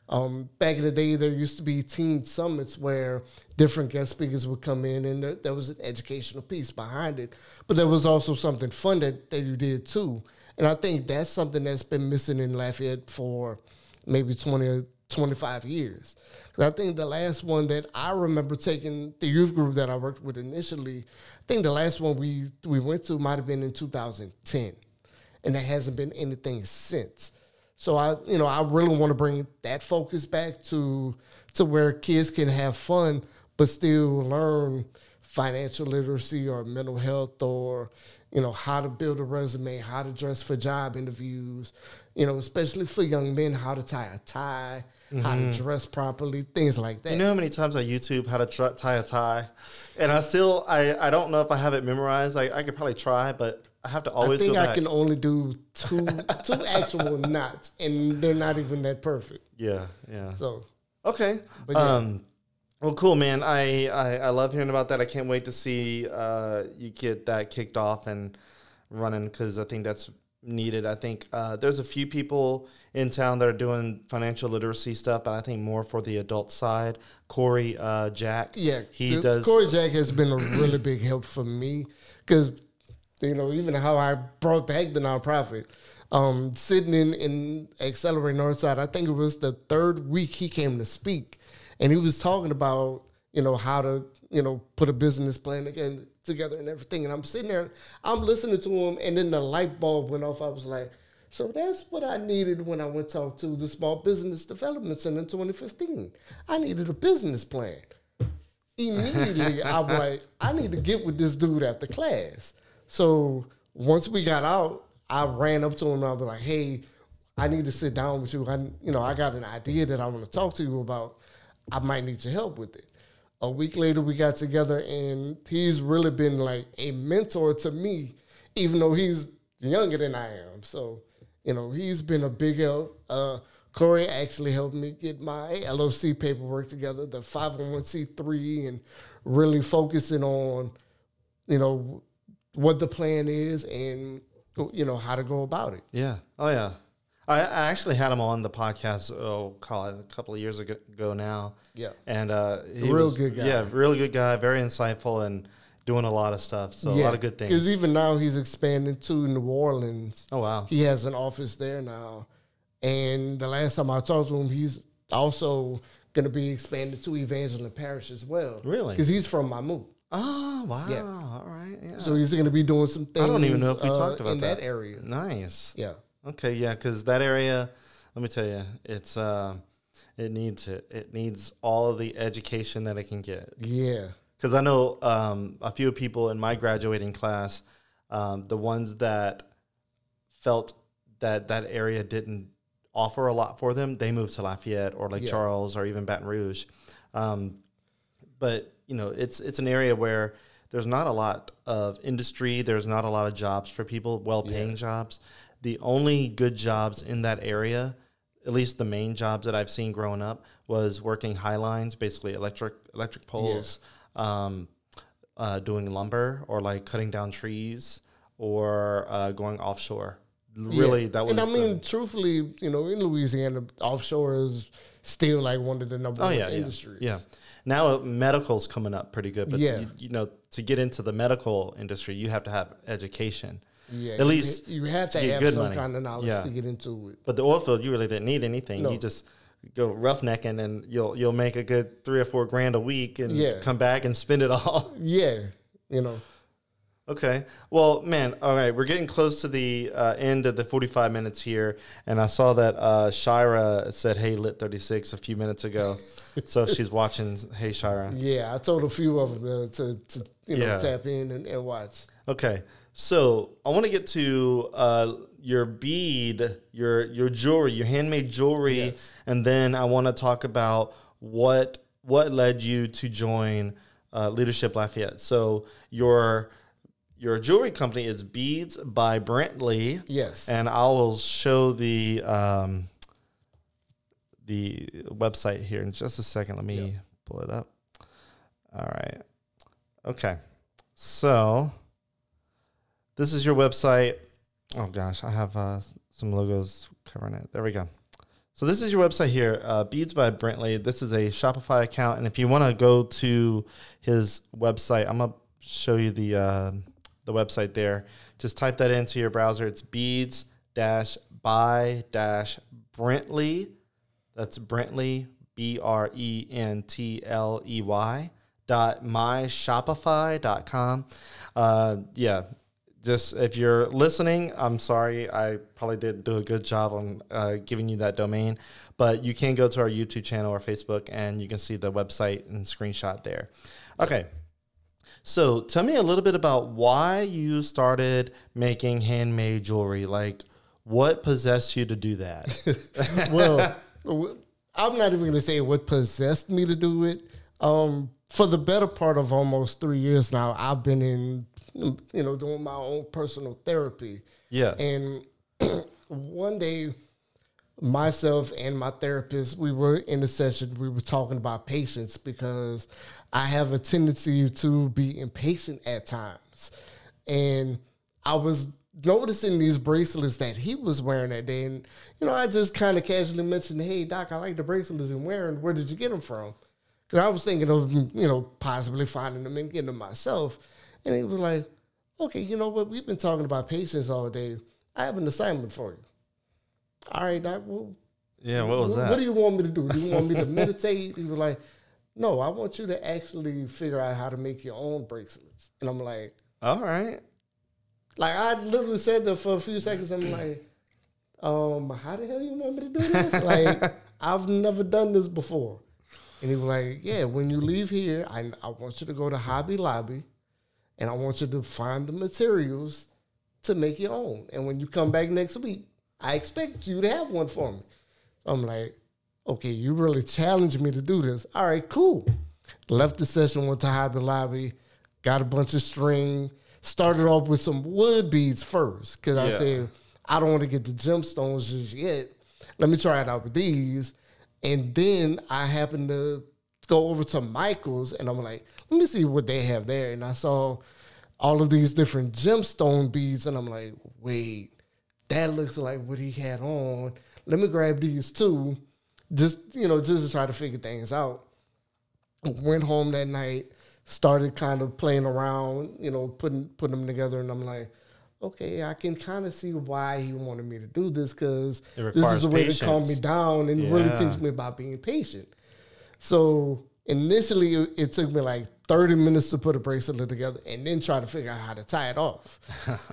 Speaker 2: Um, back in the day, there used to be teen summits where different guest speakers would come in, and there, there was an educational piece behind it. But there was also something fun that, that you did too. And I think that's something that's been missing in Lafayette for maybe 20 or 25 years. I think the last one that I remember taking the youth group that I worked with initially, I think the last one we, we went to might have been in 2010. And there hasn't been anything since. So I, you know, I really want to bring that focus back to to where kids can have fun but still learn financial literacy or mental health or you know how to build a resume, how to dress for job interviews, you know, especially for young men, how to tie a tie, how to mm-hmm. dress properly, things like that.
Speaker 1: You know how many times I YouTube how to tr- tie a tie, and I still I, I don't know if I have it memorized. I, I could probably try, but I have to always.
Speaker 2: I
Speaker 1: think
Speaker 2: I can only do two two actual knots, and they're not even that perfect.
Speaker 1: yeah, yeah.
Speaker 2: So
Speaker 1: Okay.
Speaker 2: But yeah.
Speaker 1: Um, well, cool, man. I, I I love hearing about that. I can't wait to see uh, you get that kicked off and running because I think that's needed. I think uh, there's a few people in town that are doing financial literacy stuff, but I think more for the adult side. Corey uh, Jack,
Speaker 2: Yeah,
Speaker 1: he
Speaker 2: the-
Speaker 1: does.
Speaker 2: Corey Jack has been a really big help for me because you know even how I brought back the nonprofit. Um, sitting in in Accelerate Northside, I think it was the third week he came to speak, and he was talking about you know how to you know put a business plan again together and everything. And I'm sitting there, I'm listening to him, and then the light bulb went off. I was like. So that's what I needed when I went talk to the Small Business Development Center in 2015. I needed a business plan immediately I'm like, I need to get with this dude after class. So once we got out, I ran up to him and I was like, hey, I need to sit down with you. I you know, I got an idea that I want to talk to you about. I might need your help with it. A week later we got together and he's really been like a mentor to me, even though he's younger than I am. So, you know, he's been a big help. Uh Corey actually helped me get my LOC paperwork together, the 501c3, and really focusing on, you know, what the plan is and, you know, how to go about it.
Speaker 1: Yeah. Oh yeah. I, I actually had him on the podcast. Oh, call it a couple of years ago, ago now.
Speaker 2: Yeah.
Speaker 1: And uh, he
Speaker 2: Real
Speaker 1: was-
Speaker 2: good guy.
Speaker 1: Yeah, really good guy. Very insightful and doing a lot of stuff. So a lot of good things.
Speaker 2: Because even now he's expanding to New Orleans.
Speaker 1: oh wow.
Speaker 2: He has an office there now. And the last time I talked to him, he's also going to be expanded to Evangeline Parish as well.
Speaker 1: Really?
Speaker 2: Because he's from Mamou.
Speaker 1: Oh wow.
Speaker 2: Yeah.
Speaker 1: All right. Yeah.
Speaker 2: So he's going to be doing some things
Speaker 1: I don't even know if we
Speaker 2: uh,
Speaker 1: talked about
Speaker 2: in that,
Speaker 1: that.
Speaker 2: area.
Speaker 1: nice.
Speaker 2: Yeah.
Speaker 1: Okay. Yeah. Because that area, let me tell you, it's uh, it needs it. It needs all of the education that it can get.
Speaker 2: Yeah.
Speaker 1: Because I know um, a few people in my graduating class, um, the ones that felt that that area didn't offer a lot for them, they moved to Lafayette or Lake
Speaker 2: Yeah.
Speaker 1: Charles or even Baton Rouge. Um, but you know, it's it's an area where there's not a lot of industry. There's not a lot of jobs for people, well-paying jobs. The only good jobs in that area, at least the main jobs that I've seen growing up, was working high lines, basically electric electric poles, um, uh, doing lumber or like cutting down trees or uh, going offshore. Really,
Speaker 2: Yeah.
Speaker 1: that was.
Speaker 2: And I
Speaker 1: the-
Speaker 2: mean, truthfully, you know, in Louisiana, offshore is still like one of the number
Speaker 1: Oh
Speaker 2: one
Speaker 1: yeah, yeah,
Speaker 2: industries.
Speaker 1: yeah. Now uh, medical's coming up pretty good, but
Speaker 2: Yeah.
Speaker 1: you, you know, to get into the medical industry, you have to have education.
Speaker 2: Yeah,
Speaker 1: At
Speaker 2: you-
Speaker 1: least
Speaker 2: you, have to
Speaker 1: to
Speaker 2: have
Speaker 1: good
Speaker 2: some
Speaker 1: money.
Speaker 2: kind of knowledge
Speaker 1: Yeah.
Speaker 2: to get into it.
Speaker 1: But the oil field, you really didn't need anything.
Speaker 2: No.
Speaker 1: You just go roughnecking, and you'll you'll make a good three or four grand a week, and
Speaker 2: Yeah.
Speaker 1: come back and spend it all.
Speaker 2: Yeah, you know.
Speaker 1: Okay. Well, man, all right. We're getting close to the uh, end of the 45 minutes here. And I saw that uh, Shira said, Hey, Lit 36 a few minutes ago. *laughs* so she's watching Hey, Shira.
Speaker 2: Yeah, I told a few of them to, to you know
Speaker 1: Yeah.
Speaker 2: tap in and, and watch.
Speaker 1: Okay. So I want to get to uh, your bead, your your jewelry, your handmade jewelry,
Speaker 2: Yes.
Speaker 1: and then I want to talk about what what led you to join uh, Leadership Lafayette. So your your jewelry company is Beads by Brentley.
Speaker 2: Yes.
Speaker 1: and I will show the um, the website here in just a second. Let me
Speaker 2: Yeah.
Speaker 1: pull it up. All right. Okay. So this is your website. Oh gosh, I have uh, some logos covering it. There we go. So this is your website here, uh, Beads by Brentley. This is a Shopify account, and if you want to go to his website, I'm gonna show you the uh, the website there. Just type that into your browser. It's Beads dash by dash Brentley. That's Brentley B R E N T L E Y dot myshopify.com. Uh, yeah, just if you're listening, I'm sorry. I probably didn't do a good job on uh, giving you that domain, but you can go to our YouTube channel or Facebook and you can see the website and screenshot there. Okay. So tell me a little bit about why you started making handmade jewelry. Like, what possessed you to do that? *laughs*
Speaker 2: well, I'm not even going to say what possessed me to do it. Um, for the better part of almost three years now, I've been in, you know, doing my own personal therapy.
Speaker 1: Yeah.
Speaker 2: And *clears throat* one day, myself and my therapist, we were in a session, we were talking about patience because I have a tendency to be impatient at times. And I was noticing these bracelets that he was wearing that day. And, you know, I just kind of casually mentioned, hey, Doc, I like the bracelets I'm wearing. Where did you get them from? Because I was thinking of, you know, possibly finding them and getting them myself. And he was like, okay, you know what? We've been talking about patience all day. I have an assignment for you. All right, Doc, well,
Speaker 1: yeah, what was
Speaker 2: what,
Speaker 1: that?
Speaker 2: What do you want me to do? Do you want me to meditate? *laughs* He was like, no, I want you to actually figure out how to make your own bracelets. And I'm like,
Speaker 1: All right.
Speaker 2: like I literally said that for a few seconds. I'm like, um, how the hell do you want me to do this? *laughs* like, I've never done this before. And he was like, yeah, when you leave here, I, I want you to go to Hobby Lobby and I want you to find the materials to make your own. And when you come back next week, I expect you to have one for me. I'm like, okay, you really challenged me to do this. All right, cool. Left the session, went to Hobby Lobby, got a bunch of string, started off with some wood beads first, because I
Speaker 1: Yeah.
Speaker 2: said, I don't want to get the gemstones just yet. Let me try it out with these. And then I happened to go over to Michael's and I'm like, let me see what they have there. And I saw all of these different gemstone beads, and I'm like, wait, that looks like what he had on. Let me grab these too, just you know, just to try to figure things out. Went home that night, started kind of playing around, you know, putting putting them together, and I'm like, okay, I can kind of see why he wanted me to do this because this is a way to calm me down and really
Speaker 1: Yeah.
Speaker 2: teach me about being patient. So initially, it took me like 30 minutes to put a bracelet together and then try to figure out how to tie it off.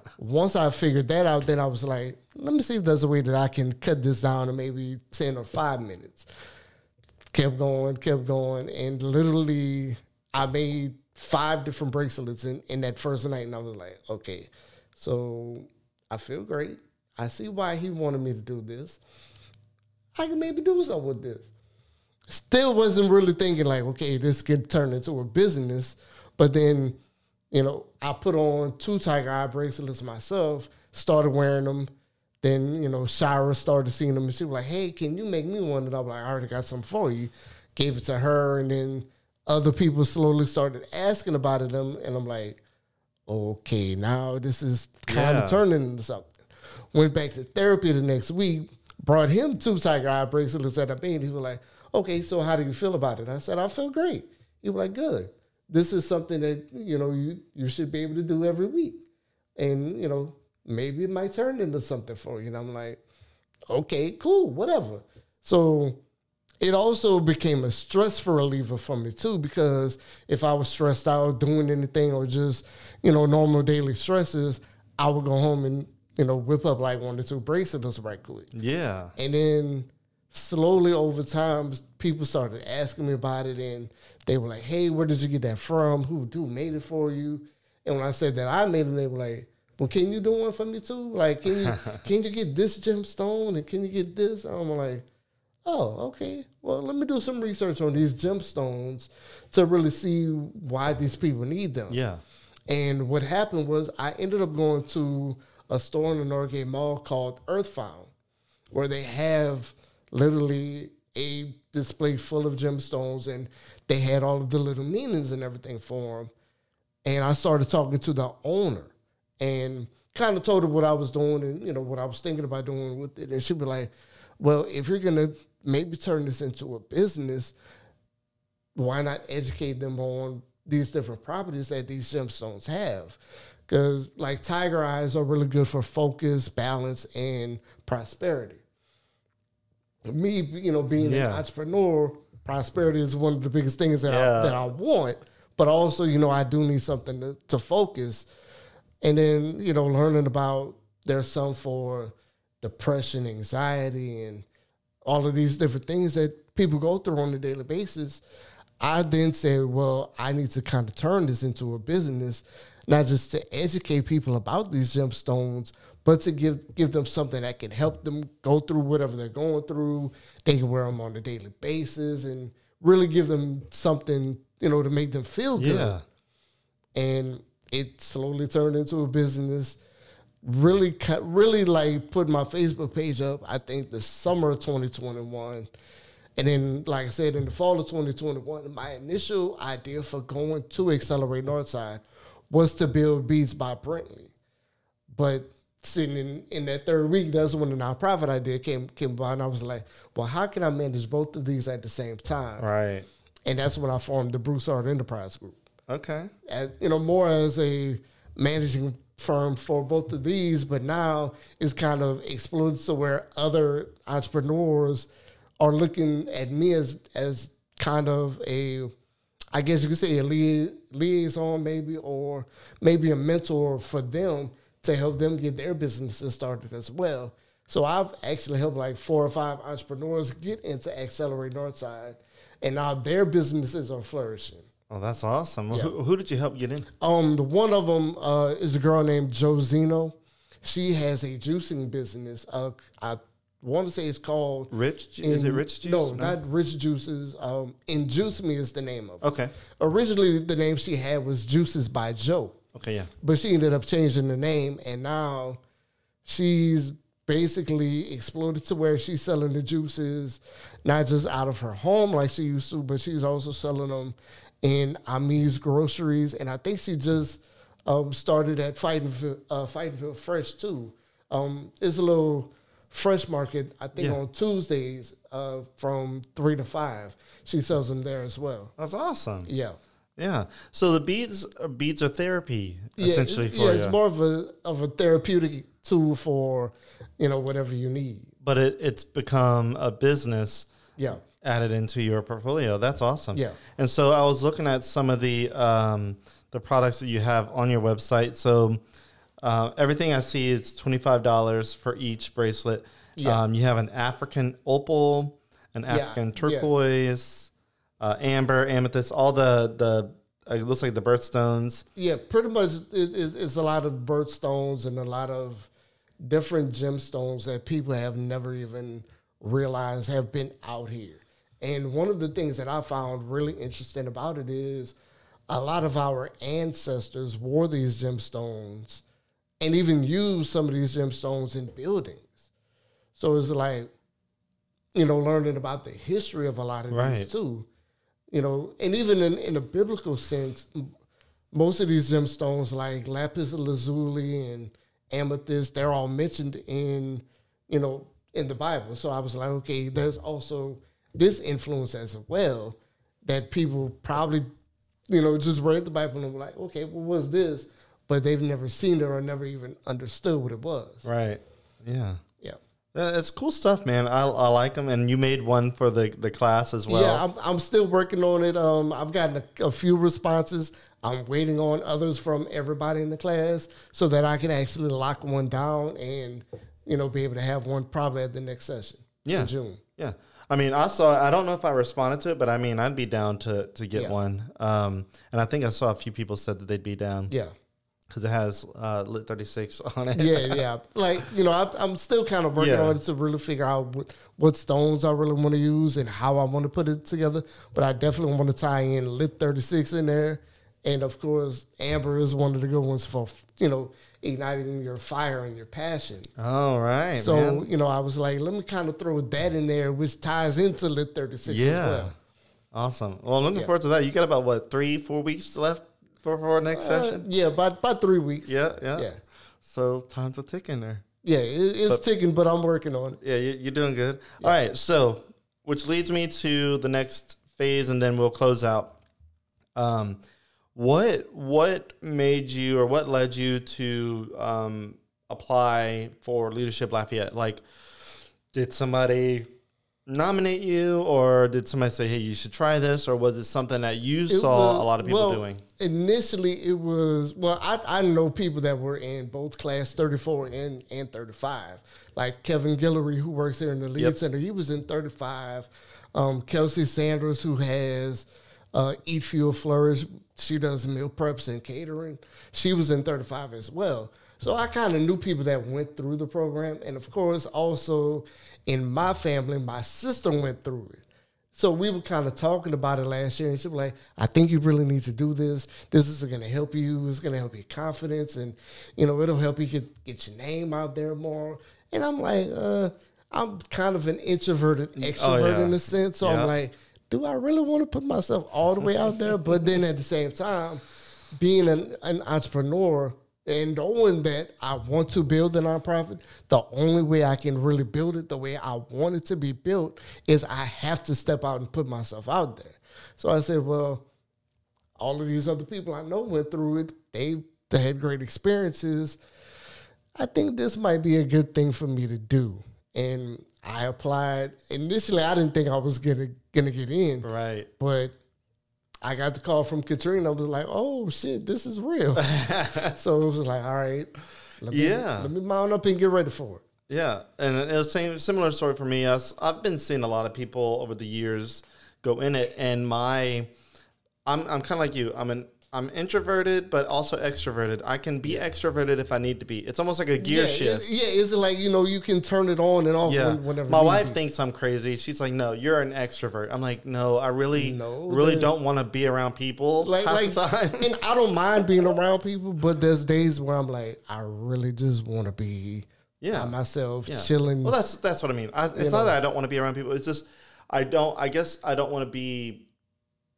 Speaker 2: *laughs* Once I figured that out, then I was like, let me see if there's a way that I can cut this down to maybe 10 or 5 minutes. Kept going, kept going, and literally, I made five different bracelets in, in that first night. And I was like, okay, so I feel great. I see why he wanted me to do this. I can maybe do something with this still wasn't really thinking like, okay, this could turn into a business. But then, you know, I put on two tiger eye bracelets myself, started wearing them. Then, you know, Shira started seeing them and she was like, hey, can you make me one? And I was like, I already got some for you. Gave it to her. And then other people slowly started asking about it. Um, and I'm like, okay, now this is kind of
Speaker 1: Yeah.
Speaker 2: turning into something. Went back to therapy the next week, brought him two tiger eye bracelets that I made. He was like, okay, so how do you feel about it? I said, I feel great. He was like, good. This is something that, you know, you, you should be able to do every week. And, you know, maybe it might turn into something for you. And I'm like, okay, cool, whatever. So it also became a stress reliever for me too, because if I was stressed out doing anything or just, you know, normal daily stresses, I would go home and, you know, whip up like one or two bracelets right quick.
Speaker 1: Yeah.
Speaker 2: And then slowly over time, people started asking me about it, and they were like, "Hey, where did you get that from? Who who made it for you?" And when I said that I made it, they were like, "Well, can you do one for me too? Like, can you *laughs* can you get this gemstone and can you get this?" And I'm like, "Oh, okay. Well, let me do some research on these gemstones to really see why these people need them."
Speaker 1: Yeah.
Speaker 2: And what happened was I ended up going to a store in the Northgate Mall called Earthfound, where they have literally a display full of gemstones and they had all of the little meanings and everything for them. And I started talking to the owner and kind of told her what I was doing and, you know, what I was thinking about doing with it. And she'd be like, well, if you're gonna maybe turn this into a business, why not educate them on these different properties that these gemstones have? Because like tiger eyes are really good for focus, balance, and prosperity. Me, you know, being
Speaker 1: Yeah.
Speaker 2: an entrepreneur, prosperity is one of the biggest things that
Speaker 1: Yeah.
Speaker 2: I, that I want. But also, you know, I do need something to, to focus. And then, you know, learning about there's some for depression, anxiety, and all of these different things that people go through on a daily basis. I then said, well, I need to kind of turn this into a business, not just to educate people about these gemstones, but to give give them something that can help them go through whatever they're going through. They can wear them on a daily basis and really give them something, you know, to make them feel good
Speaker 1: Yeah.
Speaker 2: and it slowly turned into a business. Really, cut, really like put my Facebook page up. I think the summer of 2021, and then like I said in the fall of 2021, my initial idea for going to Accelerate Northside was to build Beads by Brentley, but sitting in, in that third week, that's when the nonprofit idea came came about, and I was like, well, how can I manage both of these at the same time?
Speaker 1: Right.
Speaker 2: And that's when I formed the Broussard Enterprise Group
Speaker 1: Okay.
Speaker 2: as you know more as a managing firm for both of these but now it's kind of exploded to where other entrepreneurs are looking at me as as kind of a i guess you could say a lia- liaison maybe or maybe a mentor for them to help them get their businesses started as well so i've actually helped like four or five entrepreneurs get into accelerate northside and now their businesses are flourishing
Speaker 1: Oh, that's awesome.
Speaker 2: Yeah.
Speaker 1: Who, who did you help get in?
Speaker 2: um, the one of them uh, is a girl named Josino. She has a juicing business. Uh, I want to say it's called
Speaker 1: Rich? Ju- is it Rich Juice?
Speaker 2: No, not Rich Juices. Um, and Juice Me is the name of it.
Speaker 1: Okay.
Speaker 2: Originally, the name she had was Juices by Joe,
Speaker 1: Okay. Yeah.
Speaker 2: but she ended up changing the name, and now she's basically exploded to where she's selling the juices not just out of her home like she used to, but she's also selling them in Ami's groceries, and I think she just um, started at Fightingville, uh, Fightingville Fresh too. Um, it's a little fresh market, I think,
Speaker 1: Yeah.
Speaker 2: on Tuesdays uh, from three to five. She sells them there as well.
Speaker 1: That's awesome.
Speaker 2: Yeah.
Speaker 1: Yeah. So the beads, uh, beads are therapy
Speaker 2: Yeah,
Speaker 1: essentially for
Speaker 2: yeah,
Speaker 1: you.
Speaker 2: it's more of a of a therapeutic tool for you know whatever you need.
Speaker 1: but it, it's become a business
Speaker 2: Yeah,
Speaker 1: added into your portfolio. That's awesome.
Speaker 2: Yeah.
Speaker 1: And so I was looking at some of the um, the products that you have on your website. So uh, everything I see is twenty five dollars for each bracelet.
Speaker 2: Yeah.
Speaker 1: Um, you have an African opal, an African
Speaker 2: yeah.
Speaker 1: turquoise, uh, amber, amethyst, all the the it looks like the birthstones.
Speaker 2: yeah. Pretty much, it, it, it's a lot of birthstones and a lot of different gemstones that people have never even realized have been out here. And one of the things that I found really interesting about it is a lot of our ancestors wore these gemstones and even used some of these gemstones in buildings. So it's like, you know, learning about the history of a lot of
Speaker 1: Right.
Speaker 2: these too. You know, and even in, in a biblical sense, most of these gemstones like lapis lazuli and amethyst, they're all mentioned in, you know, in the Bible. So I was like, okay, there's also this influence as well that people probably, you know, just read the Bible and were like, okay, well, what's this? But they've never seen it or never even understood what it was.
Speaker 1: Right. Yeah. Uh, It's cool stuff, man. I, I like them, and you made one for the, the class as well.
Speaker 2: yeah, I'm, I'm still working on it. Um, I've gotten a, a few responses. I'm waiting on others from everybody in the class so that I can actually lock one down and you know be able to have one probably at the next session
Speaker 1: Yeah.
Speaker 2: in June.
Speaker 1: Yeah. I mean, I saw. I don't know if I responded to it, but I mean, I'd be down to to get
Speaker 2: Yeah.
Speaker 1: one. Um, and I think I saw a few people said that they'd be down
Speaker 2: Yeah,
Speaker 1: because it has uh, lit thirty six *laughs* on it.
Speaker 2: yeah, yeah. Like you know, I, I'm still kind of working
Speaker 1: Yeah.
Speaker 2: on it to really figure out what, what stones I really want to use and how I want to put it together. But I definitely want to tie in lit 36 in there, and of course, amber is one of the good ones for you know igniting your fire and your passion.
Speaker 1: All right.
Speaker 2: So
Speaker 1: man.
Speaker 2: you know, I was like, let me kind of throw that in there, which ties into lit 36 as well.
Speaker 1: Awesome. Well, I'm looking
Speaker 2: Yeah.
Speaker 1: forward to that. You got about what three, four weeks left for for our next
Speaker 2: Uh,
Speaker 1: session.
Speaker 2: yeah, about about three weeks.
Speaker 1: Yeah, yeah.
Speaker 2: yeah,
Speaker 1: So time's a ticking there.
Speaker 2: Yeah, it, it's
Speaker 1: But-
Speaker 2: ticking, but I'm working on it.
Speaker 1: Yeah, you- you're doing good. All right, so which leads me to the next phase, and then we'll close out. Um, what what made you, or what led you to um, apply for Leadership Lafayette? Like, did somebody nominate you, or did somebody say, "Hey, you should try this," or was it something that you
Speaker 2: It
Speaker 1: saw
Speaker 2: was-
Speaker 1: a lot of people
Speaker 2: well,
Speaker 1: doing?
Speaker 2: Initially, it was well. I, I know people that were in both class thirty four and and thirty five, like Kevin Guillory, who works here in the Lead
Speaker 1: Yep.
Speaker 2: Center. He was in thirty five. Um, Kelsey Sanders, who has uh, Eat Fuel Flourish, she does meal preps and catering. She was in thirty five as well. So I kind of knew people that went through the program, and of course, also in my family, my sister went through it. So we were kind of talking about it last year, and she was like, "I think you really need to do this. This is going to help you. It's going to help your confidence, and you know, it'll help you get get your name out there more." And I'm like, uh, "I'm kind of an introverted extrovert
Speaker 1: yeah.
Speaker 2: in a sense, so
Speaker 1: Yeah.
Speaker 2: I'm like, do I really want to put myself all the way out there?" But then at the same time, being an, an entrepreneur and knowing that I want to build a nonprofit, the only way I can really build it the way I want it to be built is I have to step out and put myself out there. So I said, well, all of these other people I know went through it. They, they had great experiences. I think this might be a good thing for me to do. And I applied. Initially, I didn't think I was gonna gonna get in,
Speaker 1: Right.
Speaker 2: but I got the call from Katrina. I was like, "Oh shit, this is real." *laughs* so it was like, "All right, let me,
Speaker 1: Yeah.
Speaker 2: let me mount up and get ready for it."
Speaker 1: Yeah, and it was same similar story for me. Us, I've been seeing a lot of people over the years go in it, and my, I'm I'm kind of like you. I'm an I'm introverted, but also extroverted. I can be extroverted if I need to be. It's almost like a gear
Speaker 2: yeah,
Speaker 1: shift.
Speaker 2: it- yeah, it's like you know you can turn it on and off
Speaker 1: yeah,
Speaker 2: whenever.
Speaker 1: my wife thinks I'm crazy. She's like, "No, you're an extrovert." I'm like, "No, I really,
Speaker 2: No,
Speaker 1: really
Speaker 2: then-
Speaker 1: don't want to be around people
Speaker 2: like
Speaker 1: half
Speaker 2: like,
Speaker 1: the time."
Speaker 2: and I don't mind being around people, but there's days where I'm like, I really just want to be
Speaker 1: Yeah.
Speaker 2: by myself,
Speaker 1: Yeah.
Speaker 2: chilling.
Speaker 1: Well, that's that's what I mean. I, it's not
Speaker 2: know.
Speaker 1: that I don't want to be around people. It's just I don't. I guess I don't want to be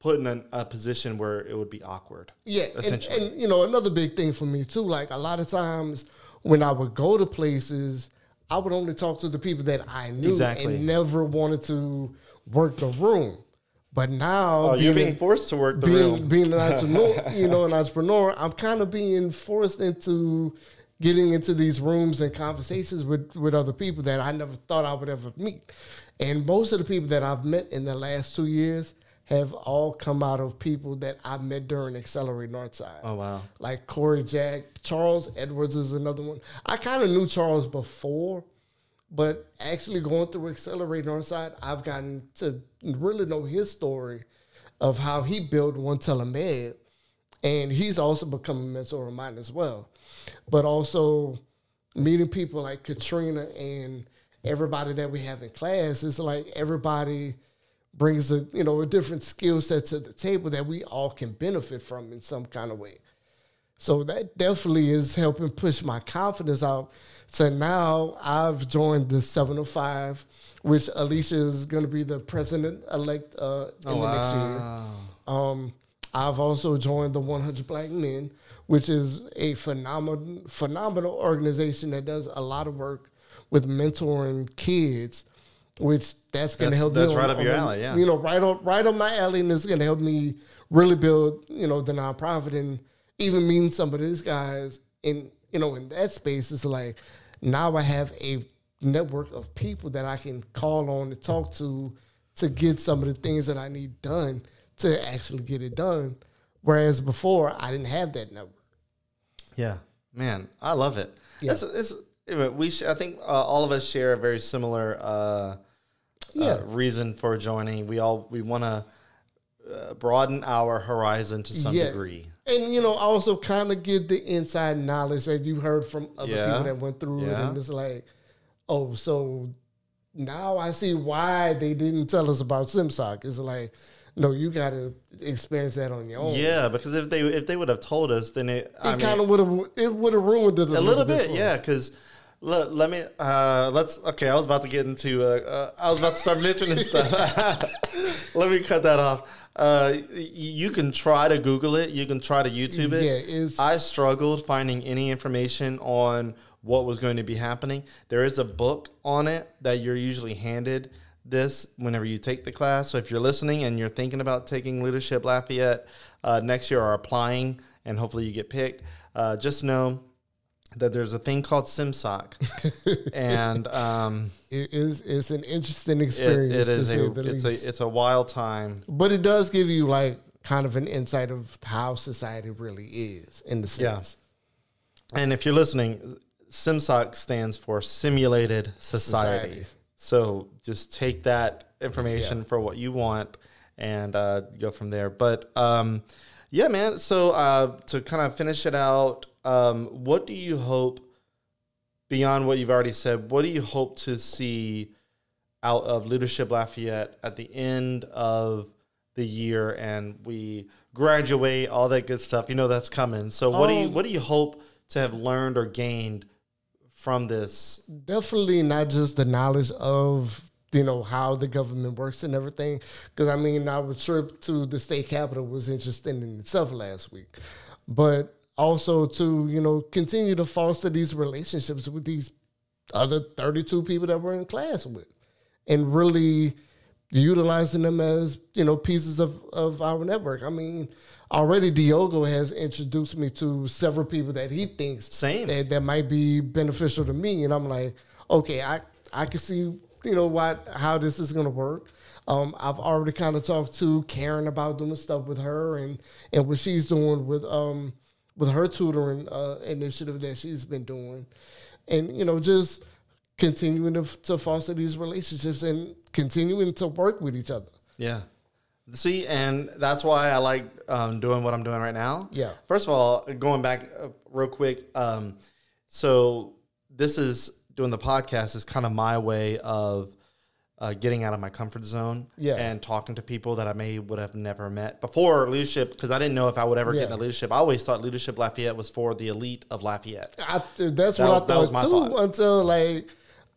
Speaker 1: put in a, a position where it would be awkward.
Speaker 2: Yeah, and,
Speaker 1: essentially.
Speaker 2: and you know another big thing for me too. Like a lot of times when I would go to places, I would only talk to the people that I knew
Speaker 1: Exactly.
Speaker 2: and never wanted to work the room. But now
Speaker 1: Oh, you're
Speaker 2: being-
Speaker 1: being forced to work the
Speaker 2: being
Speaker 1: room.
Speaker 2: being an *laughs* entrepreneur, you know, an entrepreneur, I'm kind of being forced into getting into these rooms and conversations with with other people that I never thought I would ever meet. And most of the people that I've met in the last two years have all come out of people that I met during Accelerate Northside.
Speaker 1: Oh wow.
Speaker 2: Like Corey Jack, Charles Edwards is another one. I kind of knew Charles before, but actually going through Accelerate Northside, I've gotten to really know his story of how he built One Telemed, and he's also become a mentor of mine as well. But also meeting people like Katrina and everybody that we have in class, it's like everybody brings a you know a different skill set to the table that we all can benefit from in some kind of way. So that definitely is helping push my confidence out. So now I've joined the 705, which Alicia is going to be the president elect uh, in
Speaker 1: Oh
Speaker 2: the next year. Um, I've also joined the 100 Black Men, which is a phenomenal phenomenal organization that does a lot of work with mentoring kids, which that's going to help.
Speaker 1: that's
Speaker 2: me
Speaker 1: right
Speaker 2: on-
Speaker 1: up your
Speaker 2: on
Speaker 1: alley, yeah.
Speaker 2: You know, right on right on my alley, and it's going to help me really build you know the nonprofit and even meeting some of these guys in you know in that space. It's like now I have a network of people that I can call on to talk to to get some of the things that I need done to actually get it done. Whereas before I didn't have that network.
Speaker 1: Yeah, man, I love it.
Speaker 2: Yeah.
Speaker 1: It's, it's, we sh- I think uh, all of us share a very similar uh,
Speaker 2: Yeah.
Speaker 1: uh, reason for joining. We all we want to uh, broaden our horizon to some
Speaker 2: Yeah.
Speaker 1: degree.
Speaker 2: And you know, also kind of get the inside knowledge that you heard from other
Speaker 1: Yeah.
Speaker 2: people that went through it, and it's like, oh, so now I see why they didn't tell us about SimSoc. It's like, no, you got to experience that on your own.
Speaker 1: Yeah, because if they if they would have told us, then it I
Speaker 2: it kind of would have it would have ruined it a,
Speaker 1: a little bit,
Speaker 2: for
Speaker 1: yeah. Because let, let me uh, let's okay. I was about to get into uh, uh, I was about to start mentioning *laughs* stuff. *laughs* let me cut that off. Uh, you can try to Google it. You can try to YouTube it.
Speaker 2: Yeah, it's-
Speaker 1: I struggled finding any information on what was going to be happening. There is a book on it that you're usually handed this whenever you take the class. So if you're listening and you're thinking about taking Leadership Lafayette uh, next year or applying, and hopefully you get picked, uh, just know that there's a thing called SimSoc, *laughs* and um,
Speaker 2: It is it's an interesting experience
Speaker 1: it
Speaker 2: to
Speaker 1: is
Speaker 2: say
Speaker 1: a it's
Speaker 2: least.
Speaker 1: a it's a wild time.
Speaker 2: but it does give you like kind of an insight of how society really is in the
Speaker 1: Yeah. And if you're listening, SimSoc stands for Simulated Society.
Speaker 2: Society.
Speaker 1: So just take that information for what you want and uh, go from there. But um, yeah, man. So uh, to kind of finish it out, um, what do you hope beyond what you've already said? What do you hope to see out of Leadership Lafayette at the end of the year and we graduate, all that good stuff? You know that's coming. So what do you
Speaker 2: Um,
Speaker 1: what do you hope to have learned or gained from this?
Speaker 2: definitely not just the knowledge of you know how the government works and everything because i mean our trip to the state capitol was interesting in itself last week but also to you know continue to foster these relationships with these other 32 people that we're in class with and really utilizing them as you know pieces of, of our network. I mean already diogo has introduced me to several people that he thinks
Speaker 1: Same.
Speaker 2: that, that might be beneficial to me. And i'm like okay i i can see you know what how this is going to work. Um, I've already kind of talked to Karen about doing stuff with her and, and what she's doing with um, with her tutoring uh, initiative that she's been doing, and you know just continuing to, to foster these relationships and continuing to work with each other.
Speaker 1: Yeah. See, and that's why I like um, doing what I'm doing right now.
Speaker 2: Yeah.
Speaker 1: First of all, going back uh, real quick, um, so this is doing the podcast is kind of my way of uh, getting out of my comfort zone
Speaker 2: Yeah.
Speaker 1: and talking to people that I may would have never met before leadership because I didn't know if I would ever get
Speaker 2: Yeah.
Speaker 1: into leadership. I always thought leadership Lafayette was for the elite of Lafayette.
Speaker 2: I, that's
Speaker 1: That
Speaker 2: what
Speaker 1: was-
Speaker 2: I
Speaker 1: that was
Speaker 2: thought
Speaker 1: my
Speaker 2: too
Speaker 1: thought.
Speaker 2: until like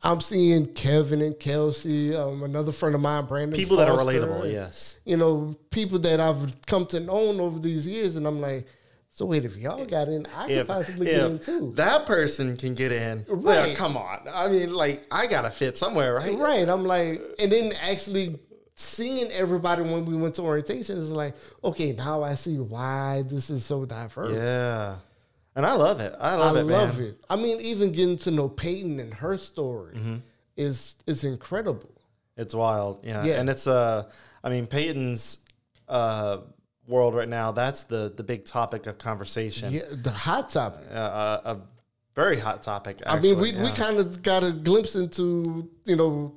Speaker 2: I'm seeing Kevin and Kelsey, um, another friend of mine, Brandon.
Speaker 1: People that are relatable,
Speaker 2: and,
Speaker 1: yes.
Speaker 2: You know, people that I've come to know over these years, and I'm like, so wait, if y'all got in, I could
Speaker 1: If,
Speaker 2: possibly get in too.
Speaker 1: that person can get in,
Speaker 2: Right.
Speaker 1: come on. I mean, like I gotta fit somewhere, right?
Speaker 2: Right. I'm like, and then actually seeing everybody when we went to orientation is like, okay, now I see why this is so diverse.
Speaker 1: Yeah. And I love it. I
Speaker 2: I
Speaker 1: love it,
Speaker 2: love
Speaker 1: man.
Speaker 2: it. I mean, even getting to know Peyton and her story
Speaker 1: Mm-hmm.
Speaker 2: is is incredible.
Speaker 1: It's wild. Yeah.
Speaker 2: Yeah.
Speaker 1: And it's uh I mean Peyton's uh world right now, that's the the big topic of conversation.
Speaker 2: Yeah, the hot topic.
Speaker 1: Uh, uh, a very hot topic
Speaker 2: I mean, we, we kind of got a glimpse into you know,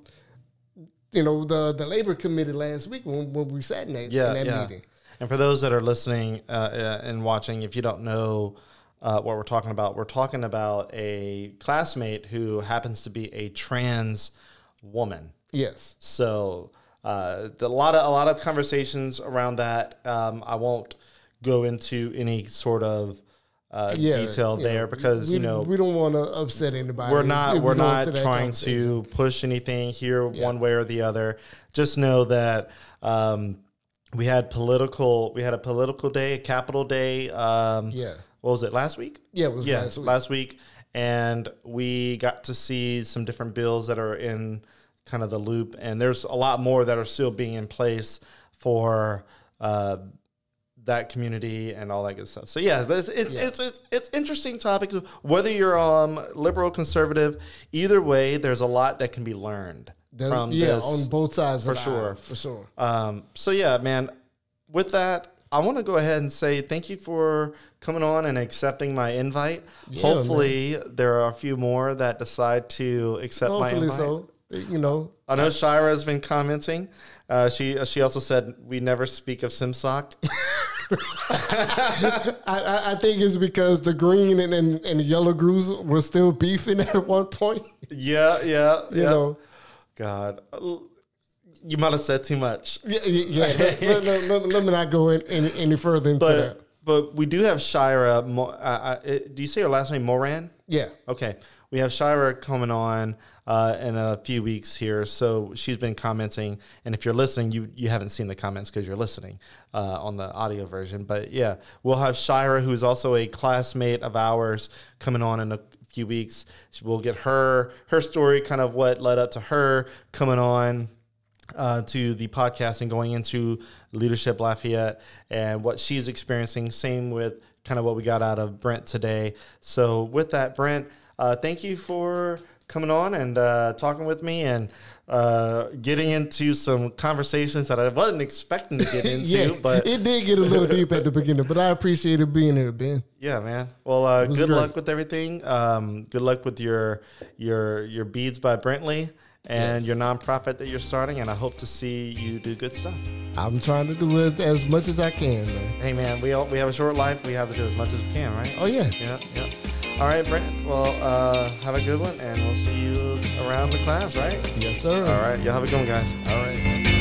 Speaker 2: you know the the labor committee last week when, when we sat in that,
Speaker 1: yeah,
Speaker 2: in that
Speaker 1: yeah.
Speaker 2: meeting.
Speaker 1: And for those that are listening uh, uh, and watching, if you don't know uh, what we're talking about, we're talking about a classmate who happens to be a trans woman.
Speaker 2: Yes.
Speaker 1: So uh, the, a lot of a lot of conversations around that. Um, I won't go into any sort of uh,
Speaker 2: Yeah,
Speaker 1: detail
Speaker 2: yeah.
Speaker 1: there because
Speaker 2: we,
Speaker 1: you know
Speaker 2: we don't want to upset anybody.
Speaker 1: we're not
Speaker 2: if we
Speaker 1: we're not trying to push anything here one way or the other. Just know that um, we had political we had a political day, a capital day. Um,
Speaker 2: Yeah.
Speaker 1: what was it last week?
Speaker 2: Yeah, it was
Speaker 1: yeah,
Speaker 2: last week.
Speaker 1: last week, and we got to see some different bills that are in kind of the loop, and there's a lot more that are still being in place for uh, that community and all that good stuff. So yeah, it's it's, it's it's it's interesting topic. Whether you're um liberal, conservative, either way, there's a lot that can be learned from
Speaker 2: yeah,
Speaker 1: this.
Speaker 2: on both sides
Speaker 1: for
Speaker 2: of
Speaker 1: sure.
Speaker 2: aisle, for sure.
Speaker 1: Um, so yeah, man. With that, I want to go ahead and say thank you for coming on and accepting my invite.
Speaker 2: Yeah,
Speaker 1: Hopefully, there are a few more that decide to accept my invite.
Speaker 2: so. You know,
Speaker 1: I know Shira has been commenting. Uh, she she also said we never speak of SimSoc. *laughs*
Speaker 2: I, I, I think it's because the green and, and, and yellow grooves were still beefing *laughs* at one point.
Speaker 1: yeah, yeah,
Speaker 2: You
Speaker 1: yeah.
Speaker 2: know,
Speaker 1: God, you might have said too much.
Speaker 2: yeah, yeah. yeah. let, let- let- let me not go in, any, any further into that.
Speaker 1: But but we do have Shira. Uh, uh, do you say her last name Moran?
Speaker 2: Yeah.
Speaker 1: Okay, we have Shira coming on uh, in a few weeks here. So she's been commenting, and if you're listening, you you haven't seen the comments because you're listening uh, on the audio version. But yeah, we'll have Shira, who's also a classmate of ours, coming on in a few weeks. We'll get her her story, kind of what led up to her coming on uh, to the podcast and going into leadership Lafayette and what she's experiencing. Same with kind of what we got out of Brent today. So with that, Brent, uh, thank you for coming on and uh, talking with me and uh, getting into some conversations that I wasn't expecting to get *laughs* into.
Speaker 2: yes,
Speaker 1: but
Speaker 2: it did get a little deep at the beginning, but I appreciated being here, Ben.
Speaker 1: yeah, man. Well, uh, good
Speaker 2: great.
Speaker 1: luck with everything. Um, good luck with your your your beads by Brentley and
Speaker 2: Yes.
Speaker 1: your nonprofit that you're starting. And I hope to see you do good stuff.
Speaker 2: I'm trying to do it as much as I can, man.
Speaker 1: Hey man, we all, we have a short life. We have to do as much as we can, right?
Speaker 2: Oh yeah.
Speaker 1: Yeah, yeah. All right, Brent. Well, uh, have a good one, and we'll see you around the class, right?
Speaker 2: Yes, sir.
Speaker 1: All right. Y'all have a good one, guys.
Speaker 2: All right.